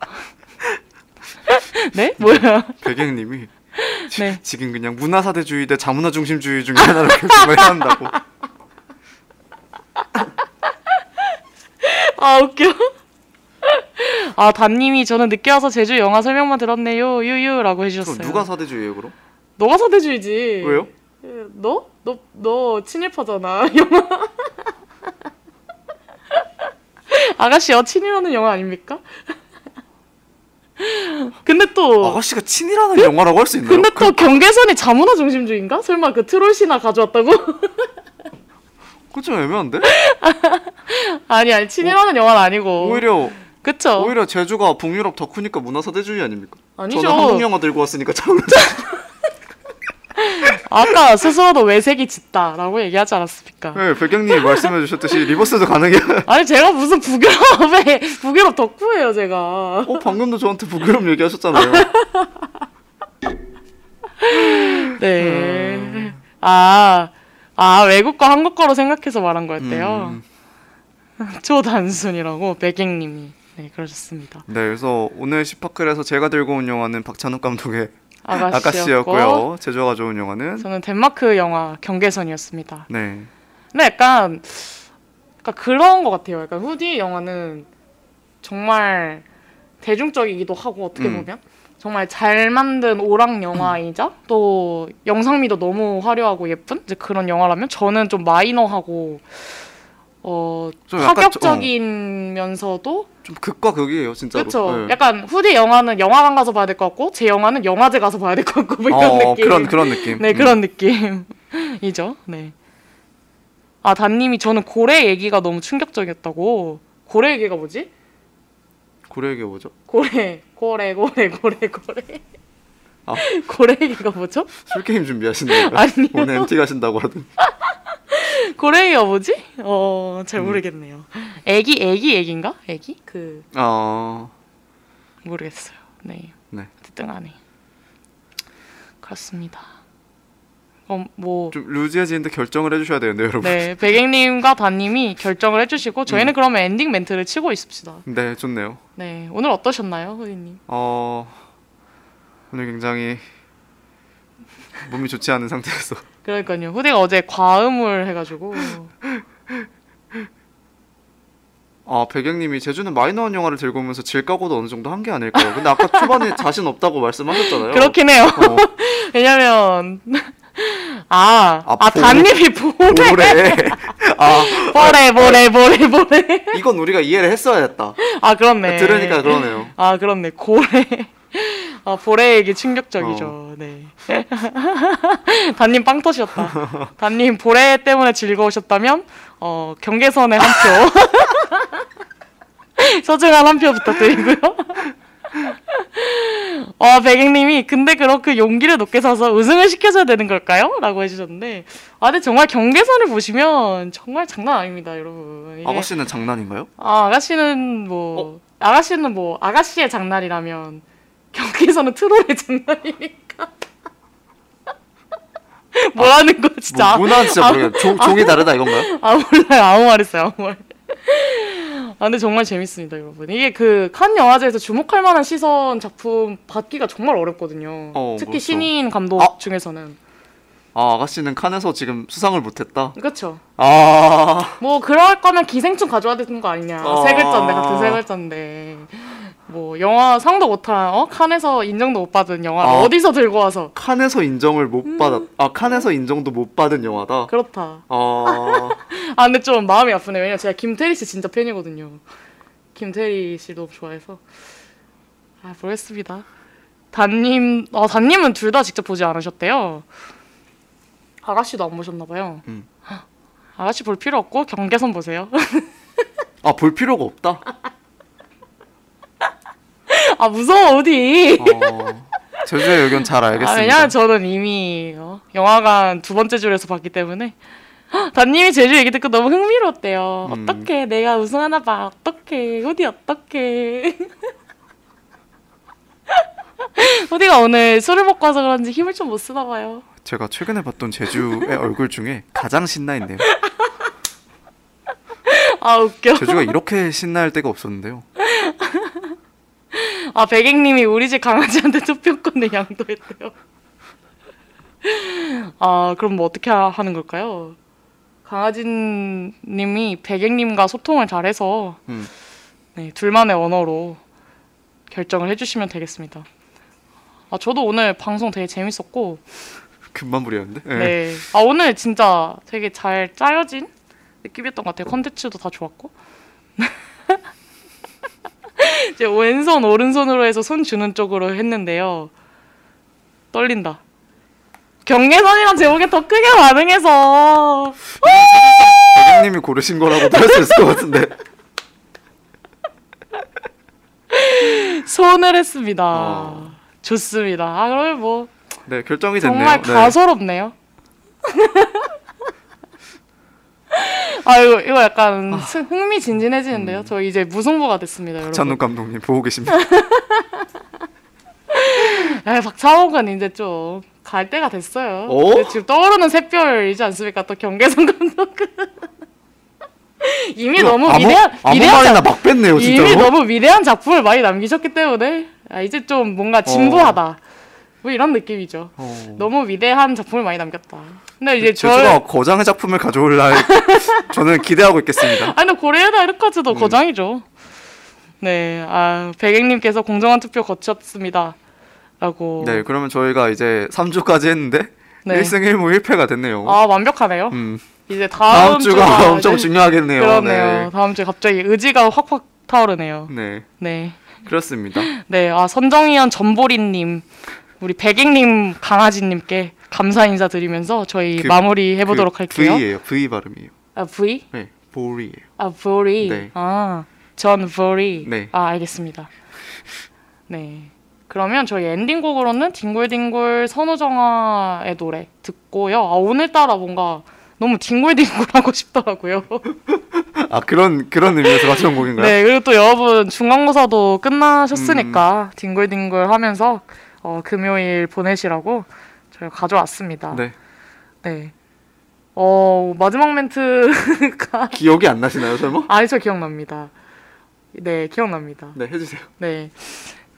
네? 뭐야? 백행님이 네. 지금 그냥 문화사대주의 대 자문화 중심주의 중에 하나로 결정을 해야 한다고. 아 웃겨. 아 단님이 저는 늦게 와서 제주 영화 설명만 들었네요. 유유라고 해주셨어요. 누가 사대주의예요 그럼? 너가 사대주의지. 왜요? 너? 너, 너 친일파잖아. 영화. 아가씨 여 친이라는 영화 아닙니까? 근데 또 아가씨가 친이라는 영화라고 할 수 있나요? 근데 또 경계선이 자문화 중심주의인가? 설마 그 트롤 신화 가져왔다고? 그거 좀 애매한데? 아니 아니 친이라는 영화는 아니고. 오히려 그쵸? 오히려 제주가 북유럽 덕후니까 문화사대주의 아닙니까? 아니죠. 저는 한국 영화 들고 왔으니까 자문. 아까 스스로도 외색이 짙다라고 얘기하지 않았습니까? 네, 백경님이 말씀해 주셨듯이 리버스도 가능해요. 아니 제가 무슨 북유럽의 북유럽 덕후예요 제가. 어 방금도 저한테 북유럽 얘기하셨잖아요. 네. 아, 아 외국과 한국 거로 생각해서 말한 거였대요. 음, 초단순이라고 백객님이 네 그러셨습니다. 네, 그래서 오늘 시파클에서 제가 들고 온 영화는 박찬욱 감독의 아가씨였고, 아가씨였고요. 제주가 가져온 영화는 저는 덴마크 영화 경계선이었습니다. 네, 근데 약간, 약간 그런 것 같아요. 약간 후디 영화는 정말 대중적이기도 하고 어떻게 음. 보면 정말 잘 만든 오락 영화이자 또 영상미도 너무 화려하고 예쁜 이제 그런 영화라면 저는 좀 마이너하고 어 좀 약간 파격적이면서도 좀 극과 극이에요, 진짜로. 그렇죠. 네. 약간 후디 영화는 영화관 가서 봐야 될 것 같고 제 영화는 영화제 가서 봐야 될 것 같고 뭐 이런 어, 느낌. 그런 그런 느낌. 네 음. 그런 느낌이죠. 네. 아 단님이 저는 고래 얘기가 너무 충격적이었다고. 고래 얘기가 뭐지? 고래 얘기 뭐죠? 고래 고래 고래 고래 고래. 아. 고래기가 뭐죠? 술 게임 준비하시는 거예요? 아니요. 오늘 MT 가신다고 하던. 고래기가 뭐지? 어, 잘 음. 모르겠네요. 애기, 애기, 애기인가? 애기? 그 어. 모르겠어요. 네, 네. 어쨌든 안에 그렇습니다. 어, 뭐 좀 루즈해지는데 결정을 해주셔야 되는데 여러분. 네, 백행님과 단님이 결정을 해주시고 저희는 음. 그러면 엔딩 멘트를 치고 있습니다. 네, 좋네요. 네, 오늘 어떠셨나요, 후디님? 어 오늘 굉장히 몸이 좋지 않은 상태에서 그러니까요. 후디가 어제 과음을 해가지고 아 배경님이 제주는 마이너한 영화를 들고 오면서 질까고도 어느 정도 한 게 아닐까요? 근데 아까 초반에 자신 없다고 말씀하셨잖아요. 그렇긴 해요. 어, 왜냐면 아, 아, 아, 보- 단님이 보래, 모래. 아 보래, 보래, 보래, 보래. 이건 우리가 이해를 했어야 했다. 아, 그렇네. 들으니까 그러네요. 아, 그렇네. 고래. 아, 보래 얘기 충격적이죠. 어. 네. 단님 빵 터셨다. 단님 보래 때문에 즐거우셨다면 어, 경계선에 한 표. 소중한 한 표 부탁드리고요. 어, 백행님이 근데 그렇게 용기를 높게 사서 우승을 시켜줘야 되는 걸까요? 라고 해주셨는데 아, 근데 정말 경계선을 보시면 정말 장난 아닙니다, 여러분. 이게- 아가씨는 장난인가요? 아, 아가씨는 뭐 아가씨는 뭐 아가씨의 장난이라면 경기에서는 트롤의 장난이니까 뭐라는 거 진짜 뭐, 문화는 진짜 모르겠어요. 종, 종이 다르다 이건가요? 아 몰라요 아무 말 했어요 아무 말. 아 근데 정말 재밌습니다 여러분 이게 그 칸 영화제에서 주목할 만한 시선 작품 받기가 정말 어렵거든요 어, 특히 그렇죠. 신인 감독 아. 중에서는 아 아가씨는 칸에서 지금 수상을 못했다. 그렇죠 아 뭐 그럴 거면 기생충 가져와야 되는 거 아니냐 아. 세 글자인데 같은 세 글자인데 뭐 영화 상도 못한 어 칸에서 인정도 못 받은 영화 아. 를 어디서 들고 와서 칸에서 인정을 음. 못 받았. 아 칸에서 인정도 못 받은 영화다. 그렇다 아 아 근데 좀 마음이 아프네 왜냐면 제가 김태리 씨 진짜 팬이거든요 김태리 씨 너무 좋아해서 아 모르겠습니다 단님 아 단님은 둘 다 직접 보지 않으셨대요 아가씨도 안 보셨나 봐요 음. 아가씨 볼 필요 없고 경계선 보세요 아, 볼 필요가 없다. 아 무서워 어디 어, 제주의 의견 잘 알겠습니다. 아, 왜냐면 저는 이미 어, 영화관 두 번째 줄에서 봤기 때문에 헉, 단님이 제주 얘기 듣고 너무 흥미로웠대요. 음. 어떡해 내가 우승하나 봐. 어떡해 후디 어떡해. 후디가 오늘 술을 먹고 와서 그런지 힘을 좀 못 쓰나 봐요. 제가 최근에 봤던 제주의 얼굴 중에 가장 신나 있네요. 아 웃겨. 제주가 이렇게 신나할 때가 없었는데요. 아 백행님이 우리 집 강아지한테 투표권을 양도했대요. 아 그럼 뭐 어떻게 하- 하는 걸까요? 강아지님이 백행님과 소통을 잘해서 음. 네, 둘만의 언어로 결정을 해주시면 되겠습니다. 아 저도 오늘 방송 되게 재밌었고 금방 부리였는데. 네. 네. 아 오늘 진짜 되게 잘 짜여진 느낌이었던 것 같아요. 컨텐츠도 다 좋았고. 이제 왼손 오른손으로 해서 손 주는 쪽으로 했는데요. 떨린다. 경계선이란 제목에 더 크게 반응해서 대장님이 고르신 수 있을 것 같은데. 손을 했습니다. 어. 좋습니다. 아 그러면 뭐 네, 결정이 됐네요. 정말 네. 가소롭네요. 아 이거 이거 약간 스- 흥미진진해지는데요. 음. 저 이제 무승부가 됐습니다, 여러분. 찬욱 감독님 보고 계십니다. 아, 박찬욱은 이제 좀 갈 때가 됐어요. 어? 지금 떠오르는 샛별이지 않습니까? 또 경계선 감독은 이미 너무 아무, 위대한 아무 작, 막 뺐네요, 진짜로. 이미 너무 위대한 작품을 많이 남기셨기 때문에 아, 이제 좀 뭔가 진부하다. 뭐 이런 느낌이죠. 어. 너무 위대한 작품을 많이 남겼다. 근데 이제 저 제주가 거장의 작품을 가져올 날 저는 기대하고 있겠습니다. 아니 고레에다 이르카즈도 음. 거장이죠. 네, 아 백행님께서 공정한 투표 거쳤습니다. 라고. 네, 그러면 저희가 이제 3주까지 했는데 네. 1승 1무 1패가 됐네요. 아 완벽하네요. 음, 이제 다음, 다음 주가 주가 엄청 중요하겠네요. 그러네요. 다음 주에 갑자기 의지가 확확 타오르네요. 네. 네, 네, 그렇습니다. 네. 아 선정위원 전보리님, 우리 백행님 강아지님께 감사 인사 드리면서 저희 그- 마무리 해보도록 그 할게요. V예요. V 발음이에요. 아 V? 네, 보리예요. 아 보리. 네. 아, 전 보리. 네. 아 알겠습니다. 네. 그러면 저희 엔딩곡으로는 딩굴딩굴 선우정아의 노래 듣고요. 아, 오늘따라 뭔가 너무 딩굴딩굴 하고 싶더라고요. 아 그런 그런 의미에서 가져온 곡인가요? 네, 그리고 또 여러분 중간고사도 끝나셨으니까 딩굴딩굴 하면서 어, 금요일 보내시라고 저희가 가져왔습니다. 네. 네. 어, 마지막 멘트가 기억이 안 나시나요, 설마? 아니 저 기억납니다. 네, 기억납니다. 네, 해주세요. 네.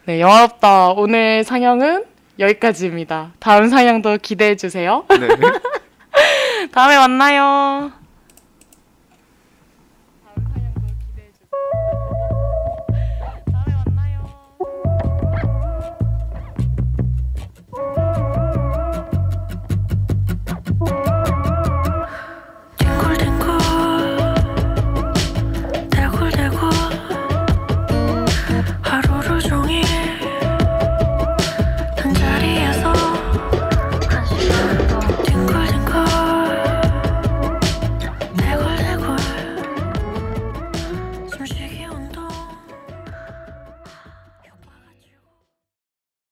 네, 영화롭다. 오늘 상영은 여기까지입니다. 다음 상영도 기대해 주세요. 네. 다음에 만나요.